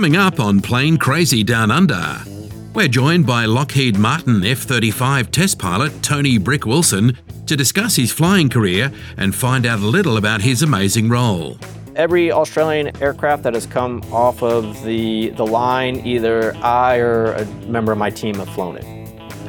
Coming up on Plane Crazy Down Under, we're joined by Lockheed Martin F 35 test pilot Tony Brick Wilson to discuss his flying career and find out a little about his amazing role. Every Australian aircraft that has come off of the, the line, either I or a member of my team have flown it.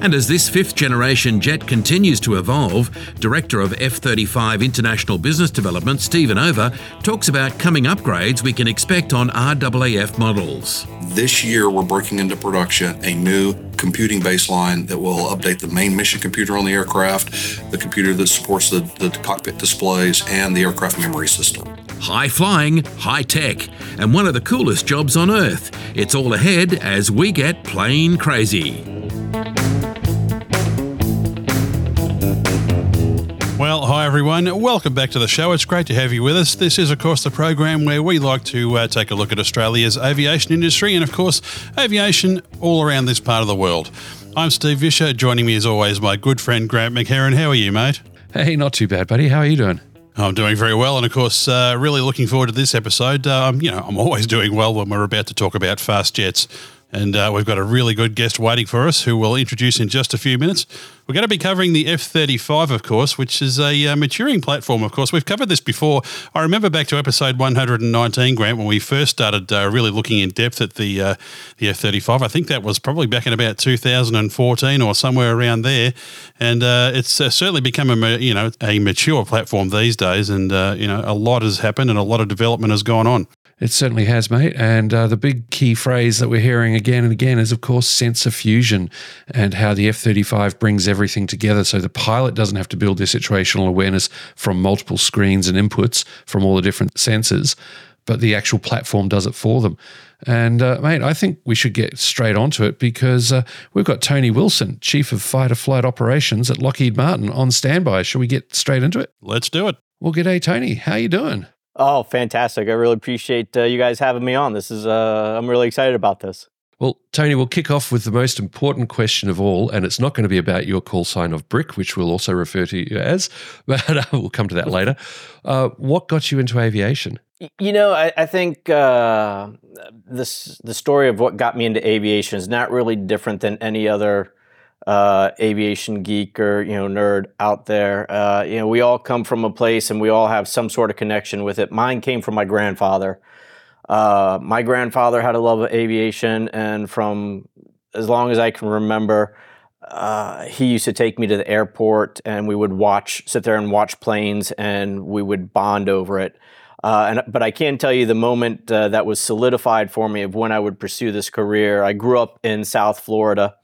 And as this fifth generation jet continues to evolve, Director of F 35 International Business Development, Steven Over, talks about coming upgrades we can expect on RAAF models. This year, we're breaking into production a new computing baseline that will update the main mission computer on the aircraft, the computer that supports the, the cockpit displays, and the aircraft memory system. High flying, high tech, and one of the coolest jobs on Earth. It's all ahead as we get plane crazy. Well, hi everyone. Welcome back to the show. It's great to have you with us. This is, of course, the program where we like to uh, take a look at Australia's aviation industry and, of course, aviation all around this part of the world. I'm Steve Visscher. Joining me, as always, my good friend Grant McHarg. How are you, mate? Hey, not too bad, buddy. How are you doing? I'm doing very well, and of course, uh, really looking forward to this episode. Um, you know, I'm always doing well when we're about to talk about fast jets. And uh, we've got a really good guest waiting for us who we'll introduce in just a few minutes. We're going to be covering the F 35, of course, which is a uh, maturing platform, of course. We've covered this before. I remember back to episode 119, Grant, when we first started uh, really looking in depth at the, uh, the F 35. I think that was probably back in about 2014 or somewhere around there. And uh, it's uh, certainly become a, you know, a mature platform these days. And, you know, a lot has happened and a lot of development has gone on. It certainly has, mate. And uh, the big key phrase that we're hearing again and again is, of course, sensor fusion and how the F 35 brings everything together. So the pilot doesn't have to build their situational awareness from multiple screens and inputs from all the different sensors, but the actual platform does it for them. And, uh, mate, I think we should get straight onto it because uh, we've got Tony Wilson, Chief of Fighter Flight Operations at Lockheed Martin, on standby. Shall we get straight into it? Let's do it. Well, g'day, Tony. How you doing? Oh, fantastic. I really appreciate uh, you guys having me on. This is, uh, I'm really excited about this. Well, Tony, we'll kick off with the most important question of all, and it's not going to be about your call sign of brick, which we'll also refer to you as, but uh, we'll come to that later. Uh, what got you into aviation? You know, I, I think uh, this the story of what got me into aviation is not really different than any other uh, aviation geek or you know nerd out there. Uh, you know, we all come from a place and we all have some sort of connection with it. Mine came from my grandfather. Uh, my grandfather had a love of aviation, and from as long as I can remember, uh, he used to take me to the airport, and we would watch, sit there and watch planes, and we would bond over it. Uh, and, but I can tell you the moment uh, that was solidified for me of when I would pursue this career. I grew up in South Florida,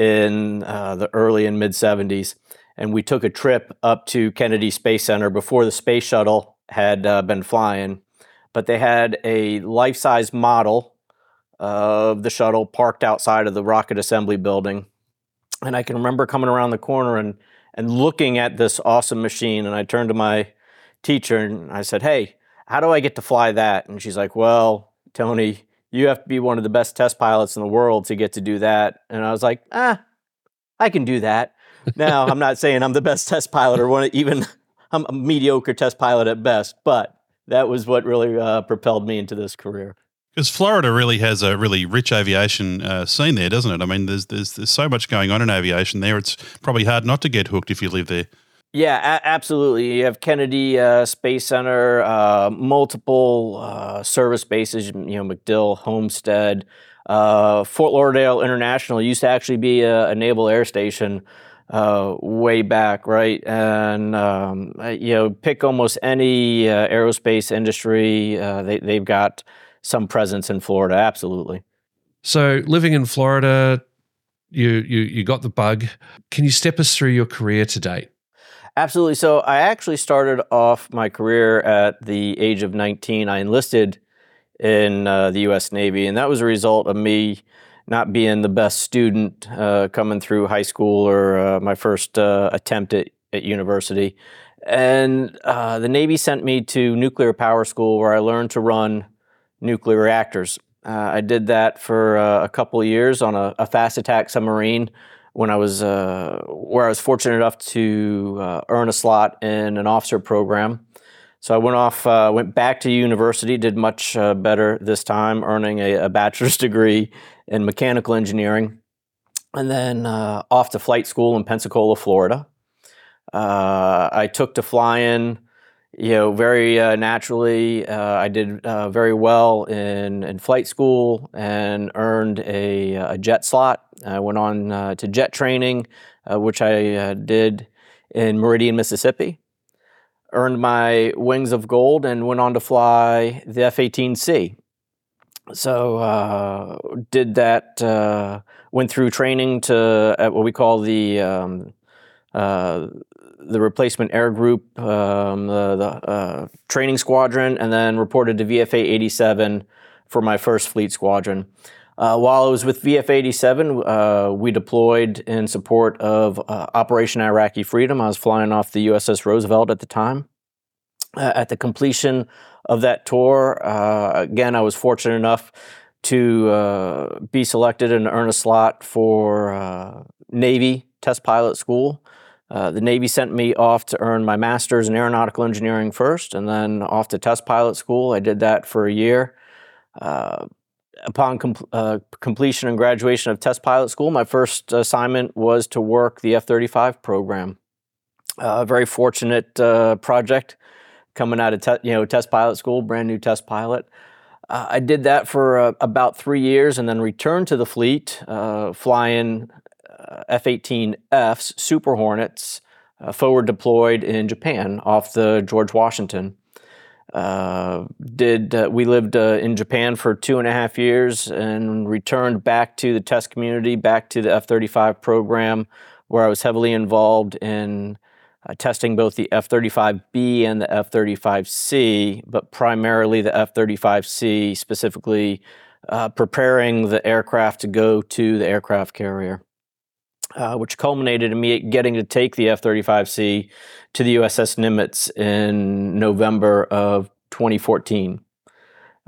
in uh, the early and mid 70s. And we took a trip up to Kennedy Space Center before the space shuttle had uh, been flying. But they had a life size model of the shuttle parked outside of the rocket assembly building. And I can remember coming around the corner and, and looking at this awesome machine. And I turned to my teacher and I said, Hey, how do I get to fly that? And she's like, Well, Tony, you have to be one of the best test pilots in the world to get to do that. And I was like, ah, I can do that. Now, I'm not saying I'm the best test pilot or one, even I'm a mediocre test pilot at best, but that was what really uh, propelled me into this career. Because Florida really has a really rich aviation uh, scene there, doesn't it? I mean, there's, there's there's so much going on in aviation there. It's probably hard not to get hooked if you live there. Yeah, a- absolutely. You have Kennedy uh, Space Center, uh, multiple uh, service bases. You know, MacDill, Homestead, uh, Fort Lauderdale International used to actually be a, a naval air station uh, way back, right? And um, you know, pick almost any uh, aerospace industry. they they've got some presence in Florida. Absolutely. So, living in Florida, you you you got the bug. Can you step us through your career to date? Absolutely. So I actually started off my career at the age of 19. I enlisted in uh, the U.S. Navy, and that was a result of me not being the best student uh, coming through high school or uh, my first uh, attempt at, at university. And uh, the Navy sent me to nuclear power school where I learned to run nuclear reactors. Uh, I did that for a couple years on a, a fast attack submarine when I was uh, where I was fortunate enough to uh, earn a slot in an officer program. So I went off, uh, went back to university, did much uh, better this time, earning a, a, bachelor's degree in mechanical engineering, and then uh, off to flight school in Pensacola, Florida. Uh, I took to flying, you know, very naturally. I did very well in, in flight school and earned a, a jet slot. I went on to jet training, which I did in Meridian, Mississippi earned my wings of gold and went on to fly the F 18C. So, uh, did that, uh, went through training to at what we call the, um, uh, the replacement air group, um, the, the uh, training squadron, and then reported to VFA 87 for my first fleet squadron. Uh, while I was with VF 87, uh, we deployed in support of uh, Operation Iraqi Freedom. I was flying off the USS Roosevelt at the time. Uh, at the completion of that tour, uh, again, I was fortunate enough to uh, be selected and earn a slot for Navy Test Pilot School. the Navy sent me off to earn my master's in aeronautical engineering first, and then off to test pilot school. I did that for a year. Uh, upon com- uh, completion and graduation of test pilot school, my first assignment was to work the F 35 program. A very fortunate uh, project coming out of te- you know test pilot school, brand new test pilot. Uh, I did that for uh, about three years and then returned to the fleet, uh, flying F 18Fs, Super Hornets, uh, forward deployed in Japan off the George Washington. Uh, did uh, we lived uh, in Japan for two and a half years and returned back to the test community, back to the F 35 program, where I was heavily involved in uh, testing both the F 35B and the F 35C, but primarily the F 35C, specifically uh, preparing the aircraft to go to the aircraft carrier. Uh, which culminated in me getting to take the F 35C to the USS Nimitz in November of 2014.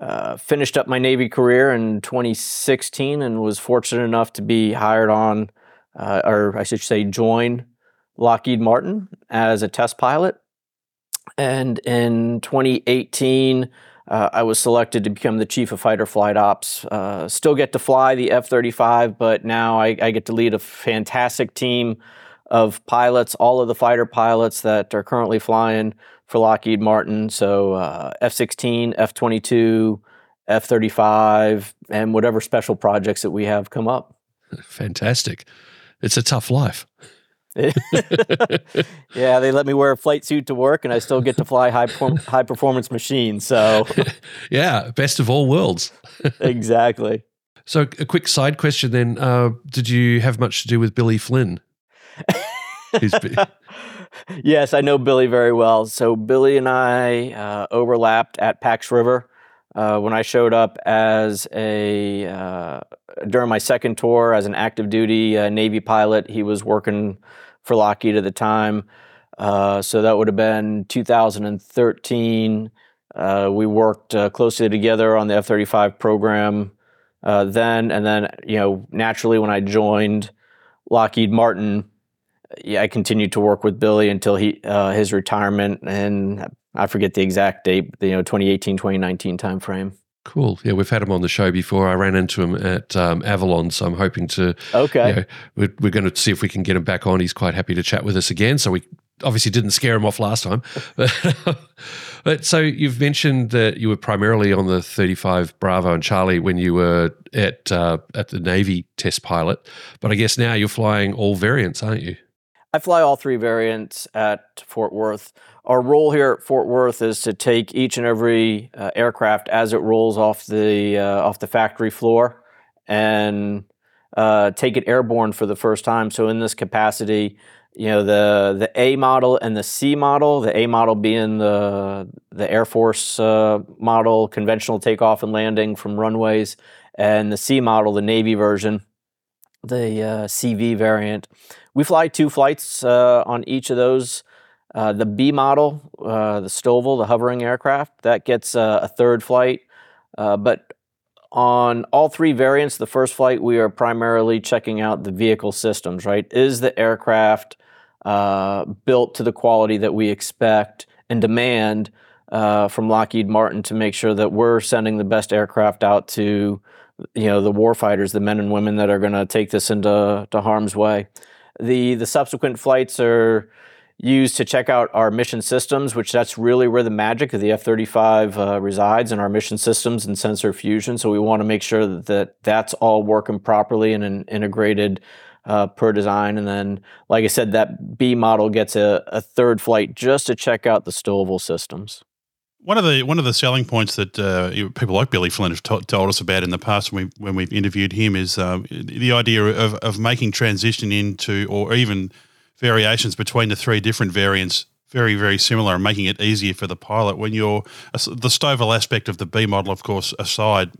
Uh, finished up my Navy career in 2016 and was fortunate enough to be hired on, uh, or I should say, join Lockheed Martin as a test pilot. And in 2018, uh, I was selected to become the chief of fighter flight ops. Uh, still get to fly the F 35, but now I, I, get to lead a fantastic team of pilots, all of the fighter pilots that are currently flying for Lockheed Martin. So uh, F 16, F 22, F 35, and whatever special projects that we have come up. Fantastic. It's a tough life. yeah, they let me wear a flight suit to work, and I still get to fly high high performance machines. So, yeah, best of all worlds. exactly. So, a quick side question then: uh, Did you have much to do with Billie Flynn? yes, I know Billie very well. So, Billie and I uh, overlapped at Pax River. Uh, when I showed up as a uh, during my second tour as an active duty uh, Navy pilot, he was working for Lockheed at the time. Uh, so that would have been 2013. Uh, we worked uh, closely together on the F 35 program then. And then, you know, naturally, when I joined Lockheed Martin, yeah, I continued to work with Billie until he his retirement. And I forget the exact date, you know, 2018, 2019 timeframe. Cool. Yeah, we've had him on the show before. I ran into him at um, Avalon, so I'm hoping to. Okay. You know, we're, we're going to see if we can get him back on. He's quite happy to chat with us again. So we obviously didn't scare him off last time. but, but so you've mentioned that you were primarily on the 35 Bravo and Charlie when you were at uh, at the Navy test pilot, but I guess now you're flying all variants, aren't you? I fly all three variants at Fort Worth. Our role here at Fort Worth is to take each and every uh, aircraft as it rolls off the uh, off the factory floor and uh, take it airborne for the first time. So in this capacity, you know the the A model and the C model. The A model being the the Air Force uh, model, conventional takeoff and landing from runways, and the C model, the Navy version, the uh, CV variant. We fly two flights uh, on each of those. Uh, the B model, uh, the STOVL, the hovering aircraft, that gets uh, a third flight. Uh, but on all three variants, the first flight, we are primarily checking out the vehicle systems, right? Is the aircraft uh, built to the quality that we expect and demand uh, from Lockheed Martin to make sure that we're sending the best aircraft out to, you know, the warfighters, the men and women that are going to take this into to harm's way. The the subsequent flights are used to check out our mission systems, which that's really where the magic of the F-35 uh, resides in our mission systems and sensor fusion. So we want to make sure that, that that's all working properly in, integrated uh, per design. And then, like I said, that B model gets a, a third flight just to check out the STOVL systems. One of the one of the selling points that uh, people like Billie Flynn have told us about in the past when, we, when we've interviewed him is um, the idea of, of making transition into or even variations between the three different variants very very similar and making it easier for the pilot when you're the STOVL aspect of the B model of course aside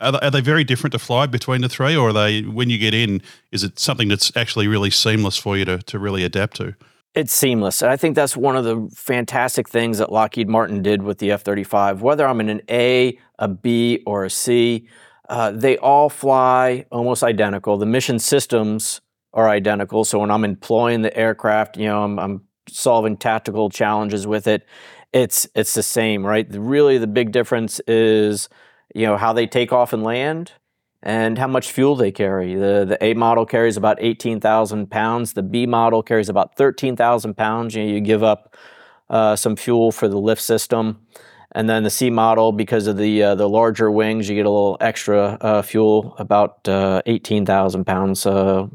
are they, very different to fly between the three or are they when you get in is it something that's actually really seamless for you to, to really adapt to it's seamless. And I think that's one of the fantastic things that Lockheed Martin did with the F 35. Whether I'm in an A, a B, or a C, uh, they all fly almost identical. The mission systems are identical. So when I'm employing the aircraft, you know, I'm, I'm solving tactical challenges with it. It's it's the same, right? Really, the big difference is, you know, how they take off and land and how much fuel they carry. The, the A model carries about 18,000 pounds. The B model carries about 13,000 pounds. You, know, you give up uh, some fuel for the lift system. And then the C model, because of the uh, the larger wings, you get a little extra uh, fuel, about uh, 18,000 pounds, uh,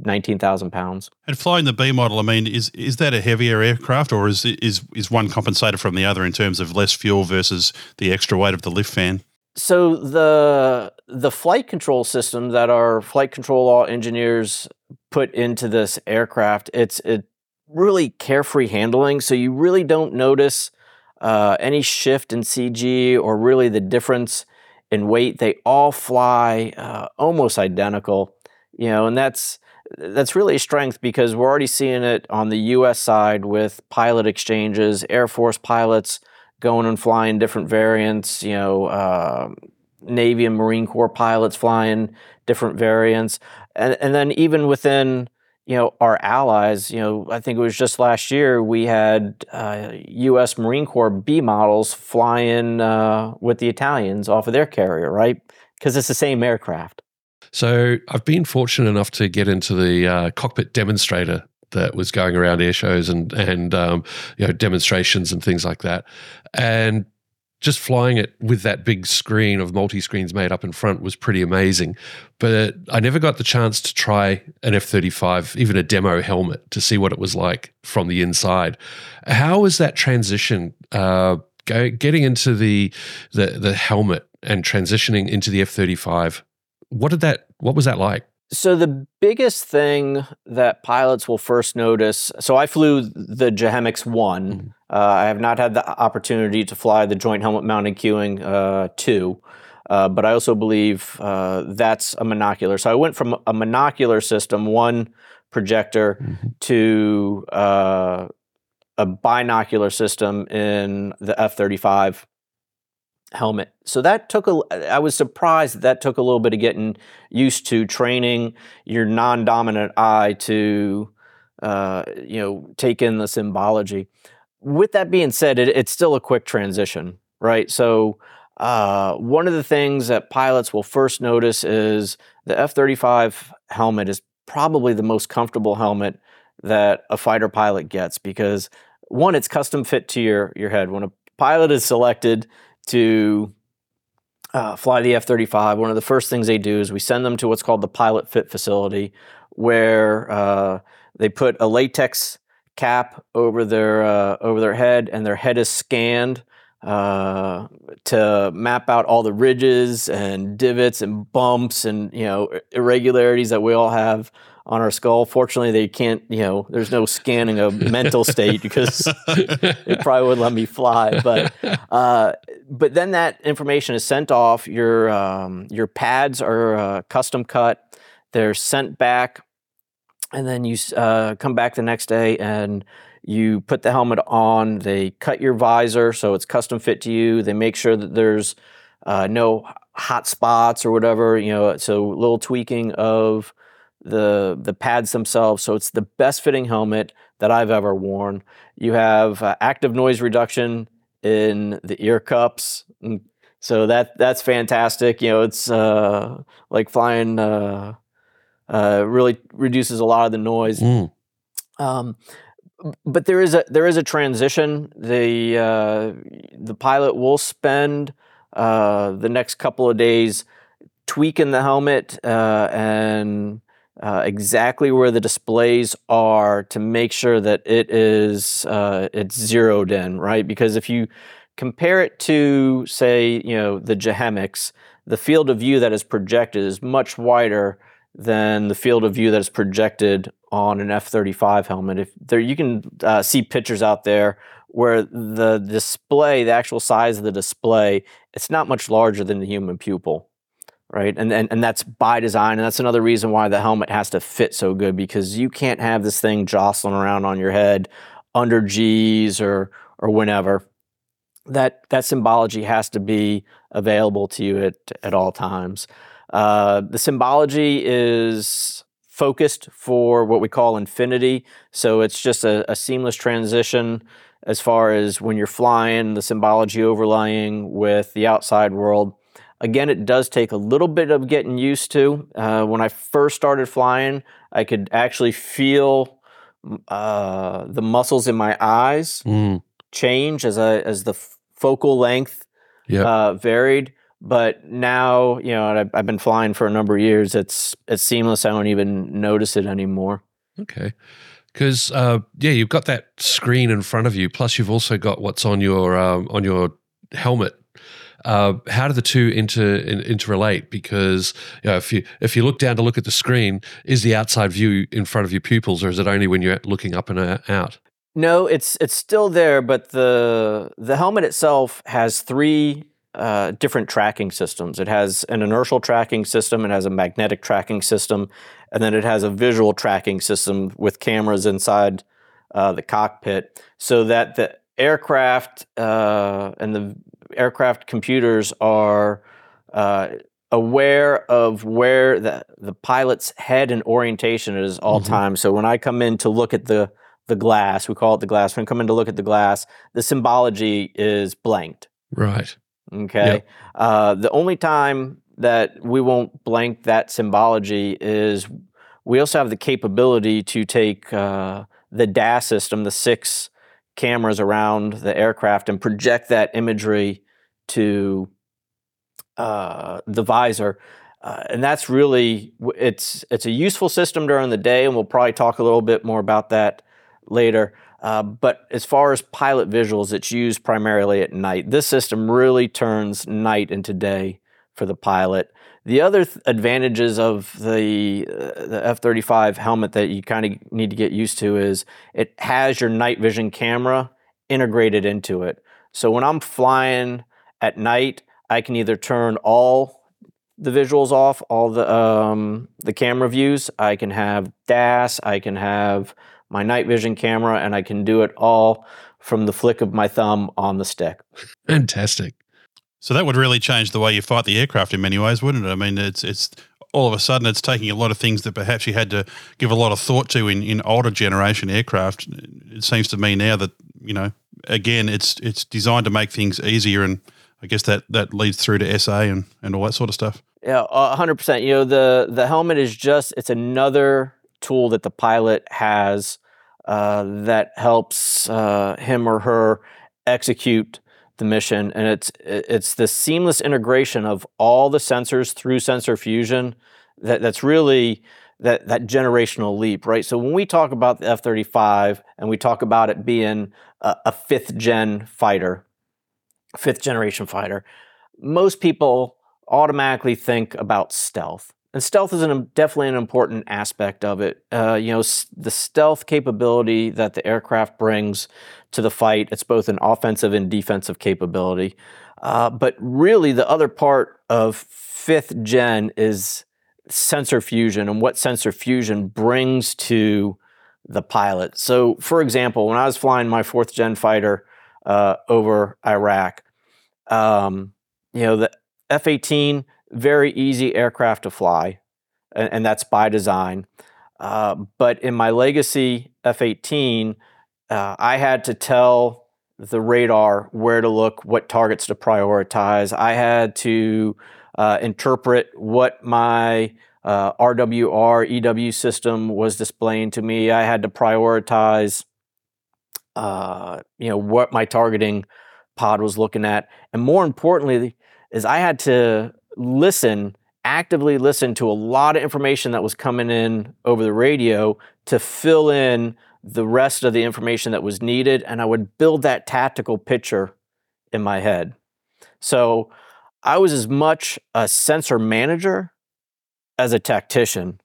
19,000 pounds. And flying the B model, I mean, is is that a heavier aircraft, or is is is one compensated from the other in terms of less fuel versus the extra weight of the lift fan? So the the flight control system that our flight control law engineers put into this aircraft, it's it really carefree handling. So you really don't notice uh, any shift in CG or really the difference in weight. They all fly uh, almost identical, you know, and that's that's really a strength because we're already seeing it on the U.S. side with pilot exchanges, Air Force pilots going and flying different variants, you know, uh, Navy and Marine Corps pilots flying different variants. And, and then even within, you know, our allies, you know, I think it was just last year we had uh, U.S. Marine Corps B models flying uh, with the Italians off of their carrier, right? Because it's the same aircraft. So I've been fortunate enough to get into the uh, cockpit demonstrator that was going around air shows and and um, you know demonstrations and things like that, and just flying it with that big screen of multi screens made up in front was pretty amazing. But I never got the chance to try an F 35, even a demo helmet, to see what it was like from the inside. How was that transition? Uh, getting into the, the the helmet and transitioning into the F 35. What did that? What was that like? So the biggest thing that pilots will first notice. So I flew the JHMCS one. Mm-hmm. Uh, I have not had the opportunity to fly the Joint Helmet Mounted Cueing uh, two, uh, but I also believe uh, that's a monocular. So I went from a monocular system, one projector, mm-hmm. to uh, a binocular system in the F thirty five helmet. So that took a, I was surprised that, that took a little bit of getting used to training your non dominant eye to, uh, you know, take in the symbology. With that being said, it, it's still a quick transition, right? So, uh, one of the things that pilots will first notice is the F 35 helmet is probably the most comfortable helmet that a fighter pilot gets because one, it's custom fit to your, your head. When a pilot is selected, to uh, fly the F 35, one of the first things they do is we send them to what's called the pilot fit facility, where uh, they put a latex cap over their uh, over their head, and their head is scanned uh, to map out all the ridges and divots and bumps and you know irregularities that we all have on our skull. Fortunately, they can't, you know, there's no scanning of mental state because it probably would let me fly. But uh, but then that information is sent off. Your um, your pads are uh, custom cut. They're sent back, and then you uh, come back the next day and you put the helmet on. They cut your visor so it's custom fit to you. They make sure that there's uh, no hot spots or whatever. You know, so a little tweaking of the the pads themselves. So it's the best fitting helmet that I've ever worn. You have uh, active noise reduction in the ear cups. So that that's fantastic. You know, it's uh, like flying uh, uh, really reduces a lot of the noise. Mm. Um, but there is a there is a transition. The uh, the pilot will spend uh, the next couple of days tweaking the helmet uh, and uh, exactly where the displays are to make sure that it is uh, it's zeroed in, right? Because if you compare it to, say, you know, the JHMCS, the field of view that is projected is much wider than the field of view that is projected on an F-35 helmet. If there, you can uh, see pictures out there where the display, the actual size of the display, it's not much larger than the human pupil, right? And, and and that's by design, and that's another reason why the helmet has to fit so good because you can't have this thing jostling around on your head under G's or or whenever. That that symbology has to be available to you at at all times. Uh, the symbology is focused for what we call infinity. So it's just a, a, seamless transition as far as when you're flying, the symbology overlaying with the outside world. Again, it does take a little bit of getting used to. Uh, when I first started flying, I could actually feel uh, the muscles in my eyes mm. change as I, as the focal length yep. uh, varied. But now, you know, I've, I've been flying for a number of years. It's it's seamless. I don't even notice it anymore. Okay. Because uh, yeah, you've got that screen in front of you. Plus, you've also got what's on your um, on your helmet. Uh, how do the two inter in, interrelate? Because you know, if you if you look down to look at the screen, is the outside view in front of your pupils, or is it only when you're looking up and out? No, it's it's still there, but the the helmet itself has three uh, different tracking systems. It has an inertial tracking system, it has a magnetic tracking system, and then it has a visual tracking system with cameras inside uh, the cockpit so that the aircraft uh, and the aircraft computers are uh, aware of where the, the pilot's head and orientation is all mm-hmm. time. So when I come in to look at the the glass, we call it the glass. When I come in to look at the glass, the symbology is blanked. Right. Okay. Yep. Uh, the only time that we won't blank that symbology is we also have the capability to take uh, the DAS system, the six cameras around the aircraft, and project that imagery to uh, the visor. Uh, and that's really it's it's a useful system during the day, and we'll probably talk a little bit more about that later. Uh, but as far as pilot visuals, it's used primarily at night. This system really turns night into day for the pilot. The other th- advantages of the, uh, the F 35 helmet that you kind of need to get used to is it has your night vision camera integrated into it. So when I'm flying at night, I can either turn all the visuals off, all the um, the camera views. I can have DAS. I can have my night vision camera, and I can do it all from the flick of my thumb on the stick. Fantastic. So that would really change the way you fight the aircraft in many ways, wouldn't it? I mean, it's it's all of a sudden it's taking a lot of things that perhaps you had to give a lot of thought to in, in older generation aircraft. It seems to me now that you know, again, it's it's designed to make things easier, and I guess that that leads through to SA and and all that sort of stuff. Yeah, hundred percent. You know, the the helmet is just it's another tool that the pilot has uh, that helps uh, him or her execute the mission. And it's it's the seamless integration of all the sensors through sensor fusion that, that's really that, that generational leap, right? So when we talk about the F 35 and we talk about it being a, a fifth gen fighter, fifth generation fighter, most people automatically think about stealth and stealth is an, definitely an important aspect of it. Uh, you know, s- the stealth capability that the aircraft brings to the fight, it's both an offensive and defensive capability. Uh, but really, the other part of fifth gen is sensor fusion and what sensor fusion brings to the pilot. So, for example, when I was flying my fourth gen fighter uh, over Iraq, um, you know, the F 18 very easy aircraft to fly, and, and that's by design. Uh, but in my legacy F 18, uh, I had to tell the radar, where to look, what targets to prioritize. I had to uh, interpret what my uh, RWR EW system was displaying to me. I had to prioritize, uh, you know, what my targeting pod was looking at, and more importantly, is I had to listen actively listen to a lot of information that was coming in over the radio to fill in the rest of the information that was needed, and I would build that tactical picture in my head. So I was as much a sensor manager as a tactician,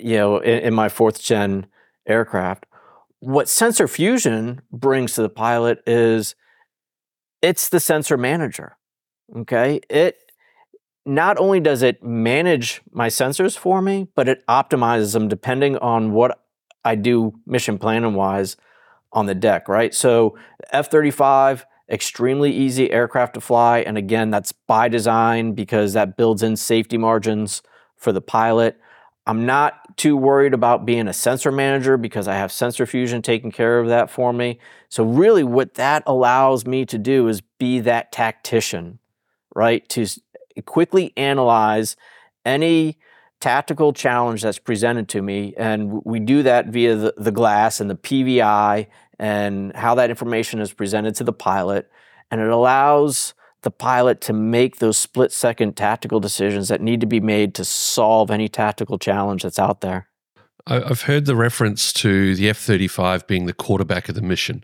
you know, in, in my fourth gen aircraft. What sensor fusion brings to the pilot is it's the sensor manager. Okay. It not only does it manage my sensors for me, but it optimizes them depending on what I do mission planning wise on the deck, right? So F 35 extremely easy aircraft to fly. And again, that's by design because that builds in safety margins for the pilot. I'm not too worried about being a sensor manager because I have sensor fusion taking care of that for me. So, really, what that allows me to do is be that tactician, right? To quickly analyze any tactical challenge that's presented to me. And we do that via the, the glass and the PVI and how that information is presented to the pilot. And it allows the pilot to make those split second tactical decisions that need to be made to solve any tactical challenge that's out there. I've heard the reference to the F 35 being the quarterback of the mission,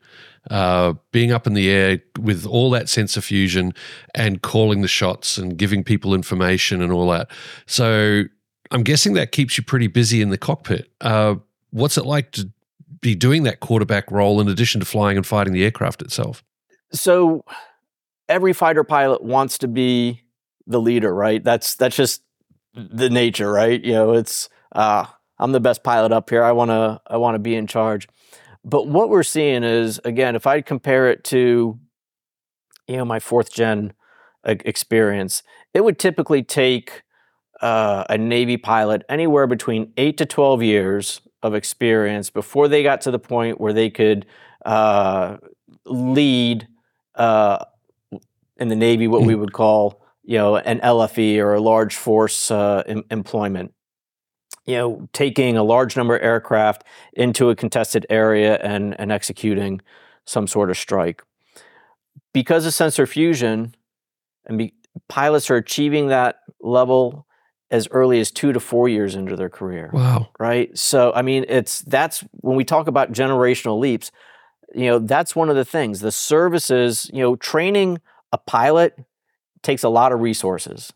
uh, being up in the air with all that sensor fusion and calling the shots and giving people information and all that. So I'm guessing that keeps you pretty busy in the cockpit. Uh, what's it like to be doing that quarterback role in addition to flying and fighting the aircraft itself? So every fighter pilot wants to be the leader, right? That's that's just the nature, right? You know, it's uh, I'm the best pilot up here. I want to I want to be in charge. But what we're seeing is again, if I compare it to you know my fourth gen experience, it would typically take uh, a Navy pilot anywhere between eight to 12 years of experience before they got to the point where they could uh, lead uh, in the Navy what we mm. would call, you know, an LFE or a large force uh, em- employment. You know, taking a large number of aircraft into a contested area and, and executing some sort of strike. Because of sensor fusion, and be, pilots are achieving that level as early as two to four years into their career. Wow. Right. So, I mean, it's that's when we talk about generational leaps, you know, that's one of the things. The services, you know, training a pilot takes a lot of resources.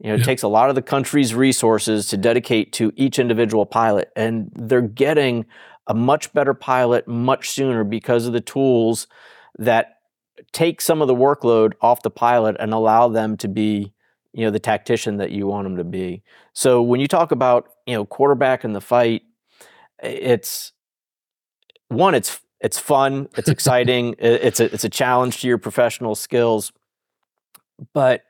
You know, it takes a lot of the country's resources to dedicate to each individual pilot, and they're getting a much better pilot much sooner because of the tools that take some of the workload off the pilot and allow them to be you know the tactician that you want them to be. So when you talk about you know quarterback in the fight, it's one it's it's fun, it's exciting, it's a it's a challenge to your professional skills, but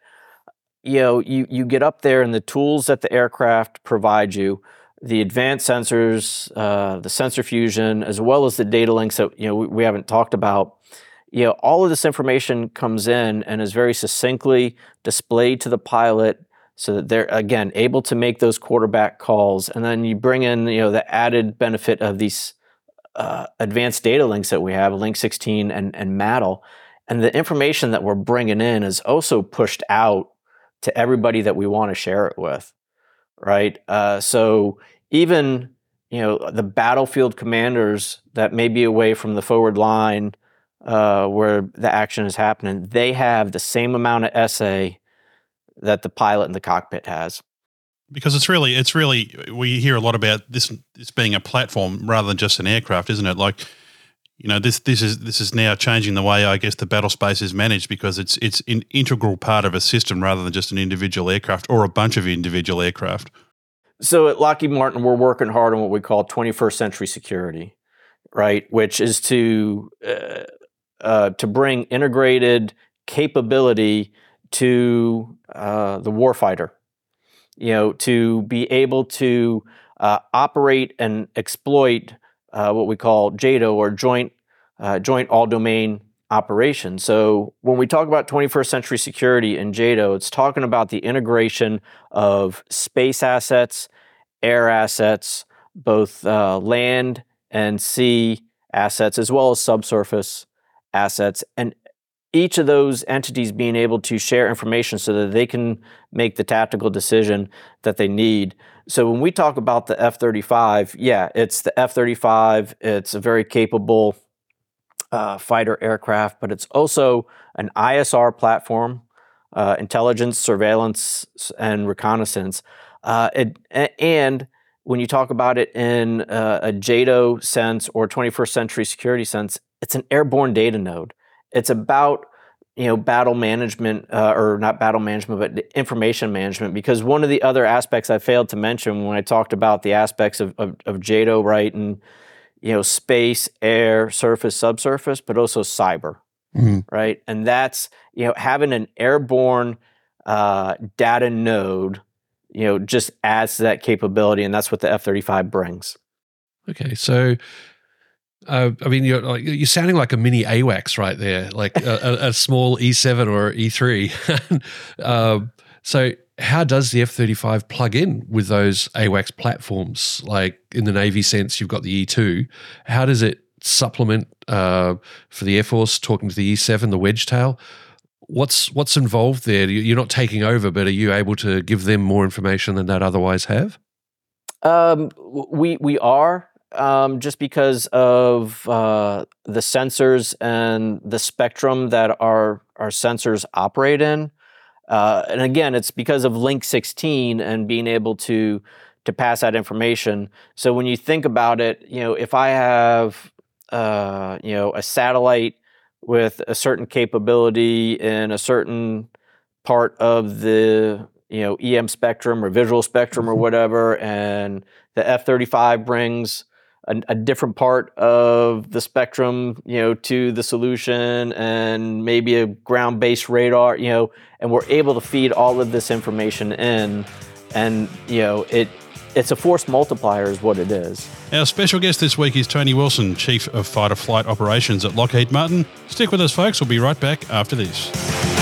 you know you you get up there and the tools that the aircraft provide you the advanced sensors, uh, the sensor fusion, as well as the data links that you know we, we haven't talked about. You know, all of this information comes in and is very succinctly displayed to the pilot so that they're again able to make those quarterback calls. And then you bring in you know the added benefit of these uh, advanced data links that we have link 16 and, and MADL and the information that we're bringing in is also pushed out to everybody that we want to share it with right uh, so even you know the battlefield commanders that may be away from the forward line uh, where the action is happening, they have the same amount of SA that the pilot in the cockpit has. Because it's really, it's really, we hear a lot about this, this being a platform rather than just an aircraft, isn't it? Like, you know, this this is this is now changing the way I guess the battle space is managed because it's it's an integral part of a system rather than just an individual aircraft or a bunch of individual aircraft. So at Lockheed Martin, we're working hard on what we call 21st century security, right? Which is to uh, uh, to bring integrated capability to uh, the warfighter. You know, to be able to uh, operate and exploit uh, what we call JADO or Joint uh, Joint All Domain operation. So when we talk about 21st century security in JADO, it's talking about the integration of space assets, air assets, both uh, land and sea assets, as well as subsurface assets, and each of those entities being able to share information so that they can make the tactical decision that they need. So when we talk about the F 35, yeah, it's the F 35, it's a very capable uh, fighter aircraft, but it's also an ISR platform, uh, intelligence, surveillance, and reconnaissance. Uh, it, and when you talk about it in uh, a JADO sense or 21st century security sense, it's an airborne data node. It's about you know battle management uh, or not battle management but information management because one of the other aspects i failed to mention when i talked about the aspects of, of, of JADO right and you know space air surface subsurface but also cyber mm-hmm. right and that's you know having an airborne uh, data node you know just adds to that capability and that's what the f-35 brings okay so uh, I mean, you're like you're sounding like a mini AWACS right there, like a, a, small E7 or E3. um, so, how does the F 35 plug in with those AWACS platforms? Like in the Navy sense, you've got the E2. How does it supplement uh, for the Air Force talking to the E7, the Wedgetail? What's what's involved there? You're not taking over, but are you able to give them more information than that otherwise have? Um, we we are um, just because of uh, the sensors and the spectrum that our our sensors operate in. Uh, and again, it's because of Link 16 and being able to to pass that information. So when you think about it, you know, if I have uh, you know a satellite with a certain capability in a certain part of the you know EM spectrum or visual spectrum or whatever, and the F-35 brings a, a, different part of the spectrum, you know, to the solution and maybe a ground-based radar, you know, and we're able to feed all of this information in, and you know, it it's a force multiplier is what it is. Our special guest this week is Tony Wilson, Chief of Fighter Flight Operations at Lockheed Martin. Stick with us, folks. We'll be right back after this.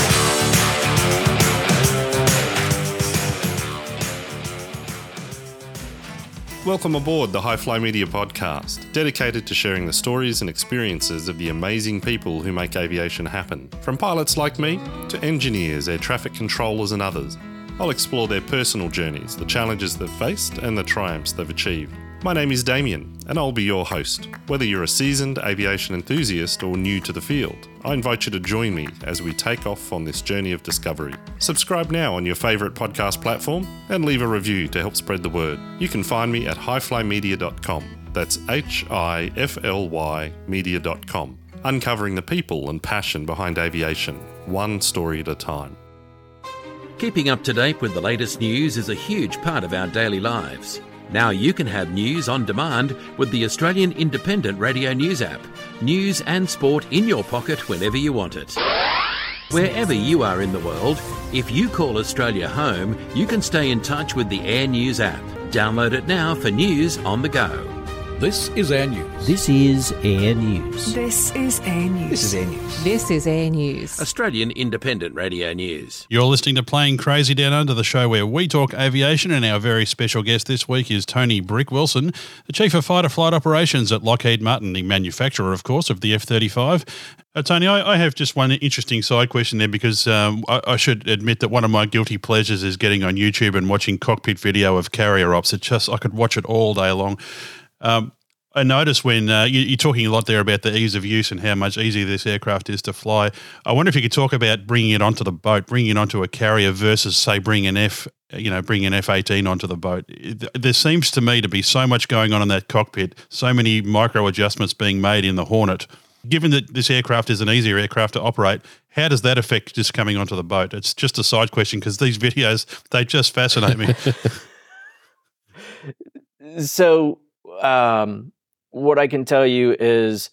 Welcome aboard the HiFly Media podcast, dedicated to sharing the stories and experiences of the amazing people who make aviation happen. From pilots like me to engineers, air traffic controllers, and others. I'll explore their personal journeys, the challenges they've faced, and the triumphs they've achieved. My name is Damien, and I'll be your host. Whether you're a seasoned aviation enthusiast or new to the field, I invite you to join me as we take off on this journey of discovery. Subscribe now on your favourite podcast platform and leave a review to help spread the word. You can find me at hiflymedia.com. That's H I F L Y media.com. Uncovering the people and passion behind aviation, one story at a time. Keeping up to date with the latest news is a huge part of our daily lives. Now you can have news on demand with the Australian Independent Radio News app. News and sport in your pocket whenever you want it. Wherever you are in the world, if you call Australia home, you can stay in touch with the Air News app. Download it now for news on the go. This is Air News. This is Air News. This is Air News. This is Air News. This is Air News. Australian Independent Radio News. You're listening to Plane Crazy Down Under, the show where we talk aviation, and our very special guest this week is Tony Brick Wilson, the Chief of Fighter Flight Operations at Lockheed Martin, the manufacturer, of course, of the F 35. Uh, Tony, I, I, have just one interesting side question there because um, I, I, should admit that one of my guilty pleasures is getting on YouTube and watching cockpit video of carrier ops. It just I could watch it all day long. Um, I noticed when uh, you, are talking a lot there about the ease of use and how much easier this aircraft is to fly. I wonder if you could talk about bringing it onto the boat, bringing it onto a carrier versus, say, bringing an F, you know, bringing an F eighteen onto the boat. There seems to me to be so much going on in that cockpit, so many micro adjustments being made in the Hornet. Given that this aircraft is an easier aircraft to operate, how does that affect just coming onto the boat? It's just a side question because these videos they just fascinate me. so. Um, what I can tell you is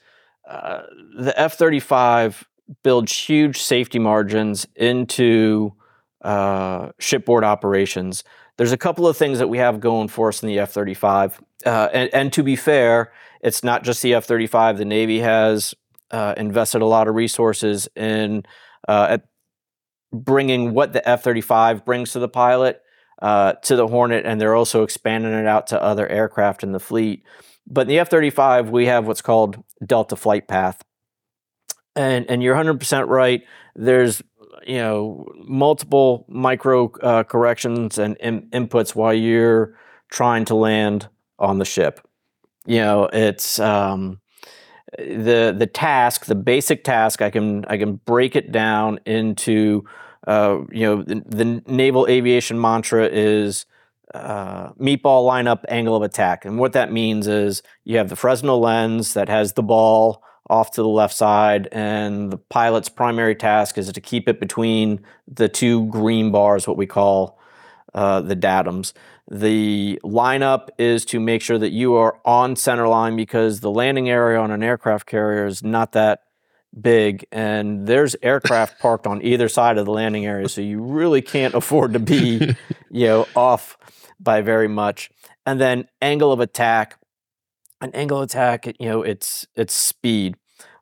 uh, the F 35 builds huge safety margins into uh, shipboard operations. There's a couple of things that we have going for us in the F 35. Uh, and, and, to be fair, it's not just the F 35. The Navy has uh, invested a lot of resources in uh, bringing what the F 35 brings to the pilot uh, to the Hornet, and they're also expanding it out to other aircraft in the fleet. But in the F 35, we have what's called Delta Flight Path. And, and you're 100% right. There's you know multiple micro uh, corrections and in, inputs while you're trying to land on the ship. You know, it's um, the the task, the basic task. I can I can break it down into uh, you know the, the, naval aviation mantra is uh, meatball lineup angle of attack, and what that means is you have the Fresnel lens that has the ball off to the left side, and the pilot's primary task is to keep it between the two green bars, what we call uh, the datums. The lineup is to make sure that you are on center line because the landing area on an aircraft carrier is not that big and there's aircraft parked on either side of the landing area so you really can't afford to be you know off by very much and then angle of attack an angle attack, you know, it's it's speed.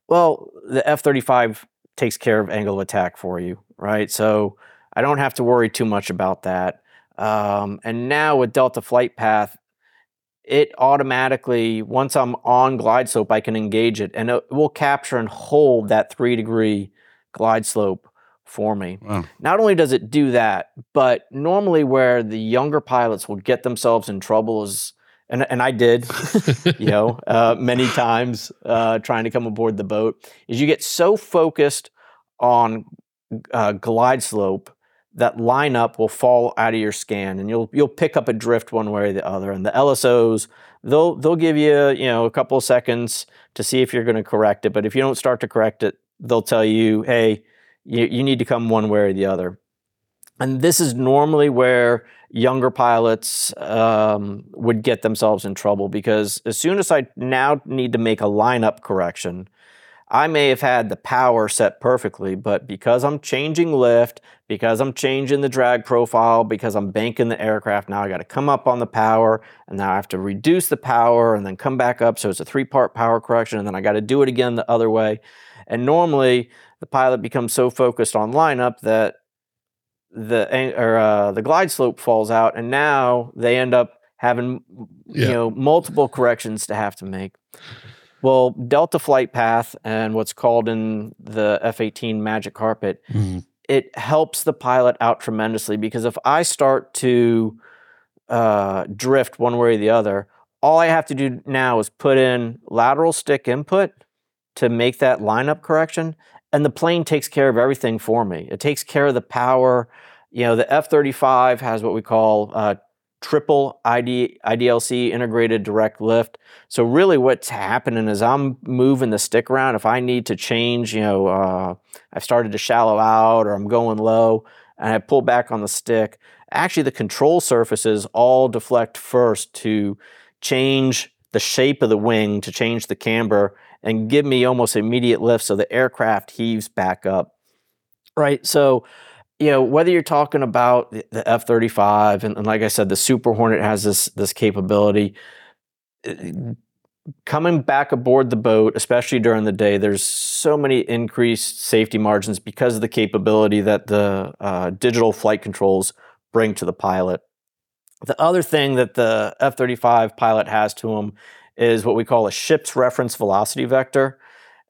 Well, the F-35 takes care of angle of attack for you, right? So I don't have to worry too much about that. Um, and now with Delta Flight Path, it automatically, once I'm on glide slope, I can engage it and it will capture and hold that three degree glide slope for me. Wow. Not only does it do that, but normally where the younger pilots will get themselves in trouble is and and I did, you know, uh, many times uh, trying to come aboard the boat, is you get so focused on uh, glide slope that lineup will fall out of your scan, and you'll you'll pick up a drift one way or the other. And the LSOs they'll they'll give you you know a couple of seconds to see if you're going to correct it, but if you don't start to correct it, they'll tell you, hey, you, you need to come one way or the other. And this is normally where younger pilots um, would get themselves in trouble because as soon as I now need to make a lineup correction, I may have had the power set perfectly, but because I'm changing lift, because I'm changing the drag profile, because I'm banking the aircraft, now I got to come up on the power, and now I have to reduce the power and then come back up. So it's a three part power correction, and then I got to do it again the other way. And normally the pilot becomes so focused on lineup that the or uh, the glide slope falls out, and now they end up having yeah. you know multiple corrections to have to make. Well, Delta Flight Path and what's called in the F-18 Magic Carpet, mm-hmm. it helps the pilot out tremendously because if I start to uh, drift one way or the other, all I have to do now is put in lateral stick input to make that lineup correction, and the plane takes care of everything for me. It takes care of the power. You know, the F 35 has what we call uh, triple ID, IDLC integrated direct lift. So, really, what's happening is I'm moving the stick around. If I need to change, you know, uh, I've started to shallow out or I'm going low and I pull back on the stick, actually, the control surfaces all deflect first to change the shape of the wing, to change the camber and give me almost immediate lift so the aircraft heaves back up. Right. So, you know, whether you're talking about the F 35, and, and like I said, the Super Hornet has this, this capability. Coming back aboard the boat, especially during the day, there's so many increased safety margins because of the capability that the uh, digital flight controls bring to the pilot. The other thing that the F 35 pilot has to him is what we call a ship's reference velocity vector.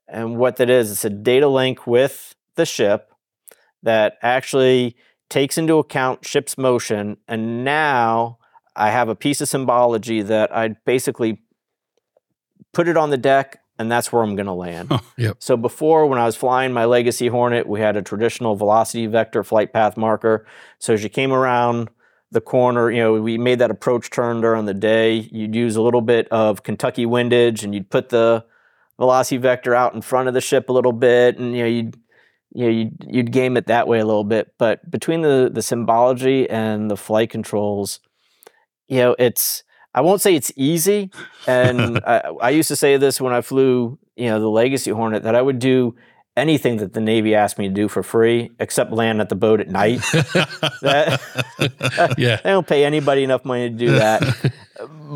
And what that is, it's a data link with the ship that actually takes into account ship's motion. And now I have a piece of symbology that I basically put it on the deck and that's where I'm going to land. yep. So before, when I was flying my Legacy Hornet, we had a traditional velocity vector flight path marker. So as you came around the corner. You know, we made that approach turn during the day. You'd use a little bit of Kentucky windage, and you'd put the velocity vector out in front of the ship a little bit, and you know, you'd you know, you'd, you'd game it that way a little bit. But between the the symbology and the flight controls, you know, it's I won't say it's easy. And I, I used to say this when I flew, you know, the Legacy Hornet that I would do anything that the Navy asked me to do for free except land at the boat at night. that, yeah. They don't pay anybody enough money to do that.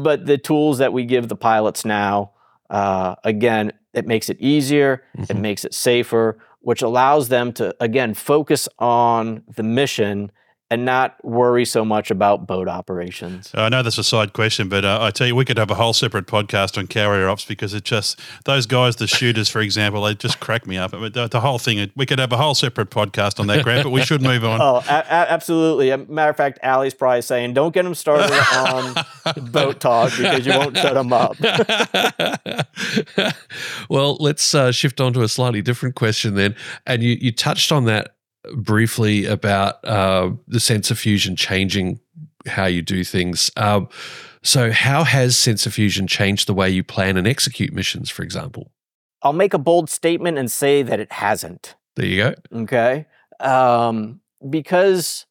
but the tools that we give the pilots now, uh, again, It makes it easier, it Mhm. makes it safer, which allows them to, again, focus on the mission and not worry so much about boat operations. I know that's a side question, but uh, I tell you, we could have a whole separate podcast on carrier ops because it just those guys, the shooters, for example, they just crack me up. I mean, the, the whole thing, we could have a whole separate podcast on that, Grant. But we should move on. Oh, a- a- absolutely. A matter of fact, Ali's probably saying, don't get them started on boat talk because you won't shut them up. well, let's uh, shift on to a slightly different question then. And you, you touched on that briefly about uh, the sensor fusion changing how you do things. Um, so, how has sensor fusion changed the way you plan and execute missions, for example? I'll make a bold statement and say that it hasn't. There you go. Okay. Um, because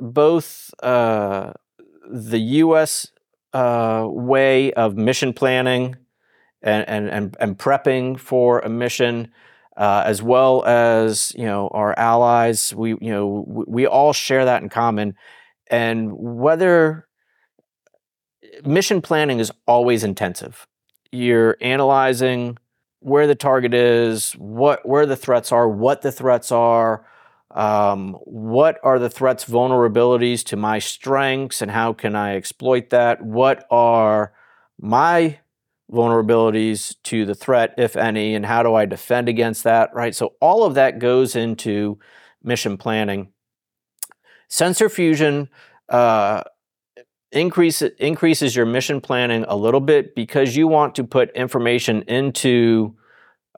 both uh, the US uh, way of mission planning and, and, and, and prepping for a mission, uh, as well as you know our allies, we you know we, we all share that in common. And whether mission planning is always intensive, you're analyzing where the target is, what where the threats are, what the threats are, um, what are the threats vulnerabilities to my strengths, and how can I exploit that? What are my vulnerabilities to the threat, if any, and how do I defend against that? Right. So all of that goes into mission planning. Sensor fusion. Uh, increase increases your mission planning a little bit because you want to put information into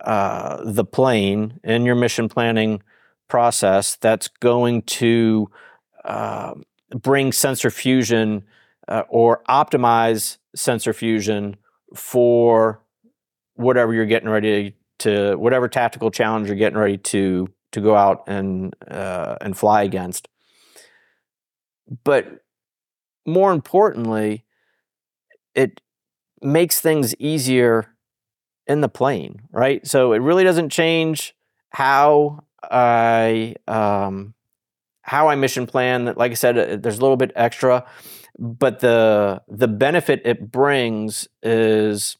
uh, the plane in your mission planning process that's going to uh, bring sensor fusion uh, or optimize sensor fusion for whatever you're getting ready to whatever tactical challenge you're getting ready to to go out and uh, and fly against but more importantly, it makes things easier in the plane, right? So it really doesn't change how I um, how I mission plan. Like I said, uh, there's a little bit extra, but the the benefit it brings is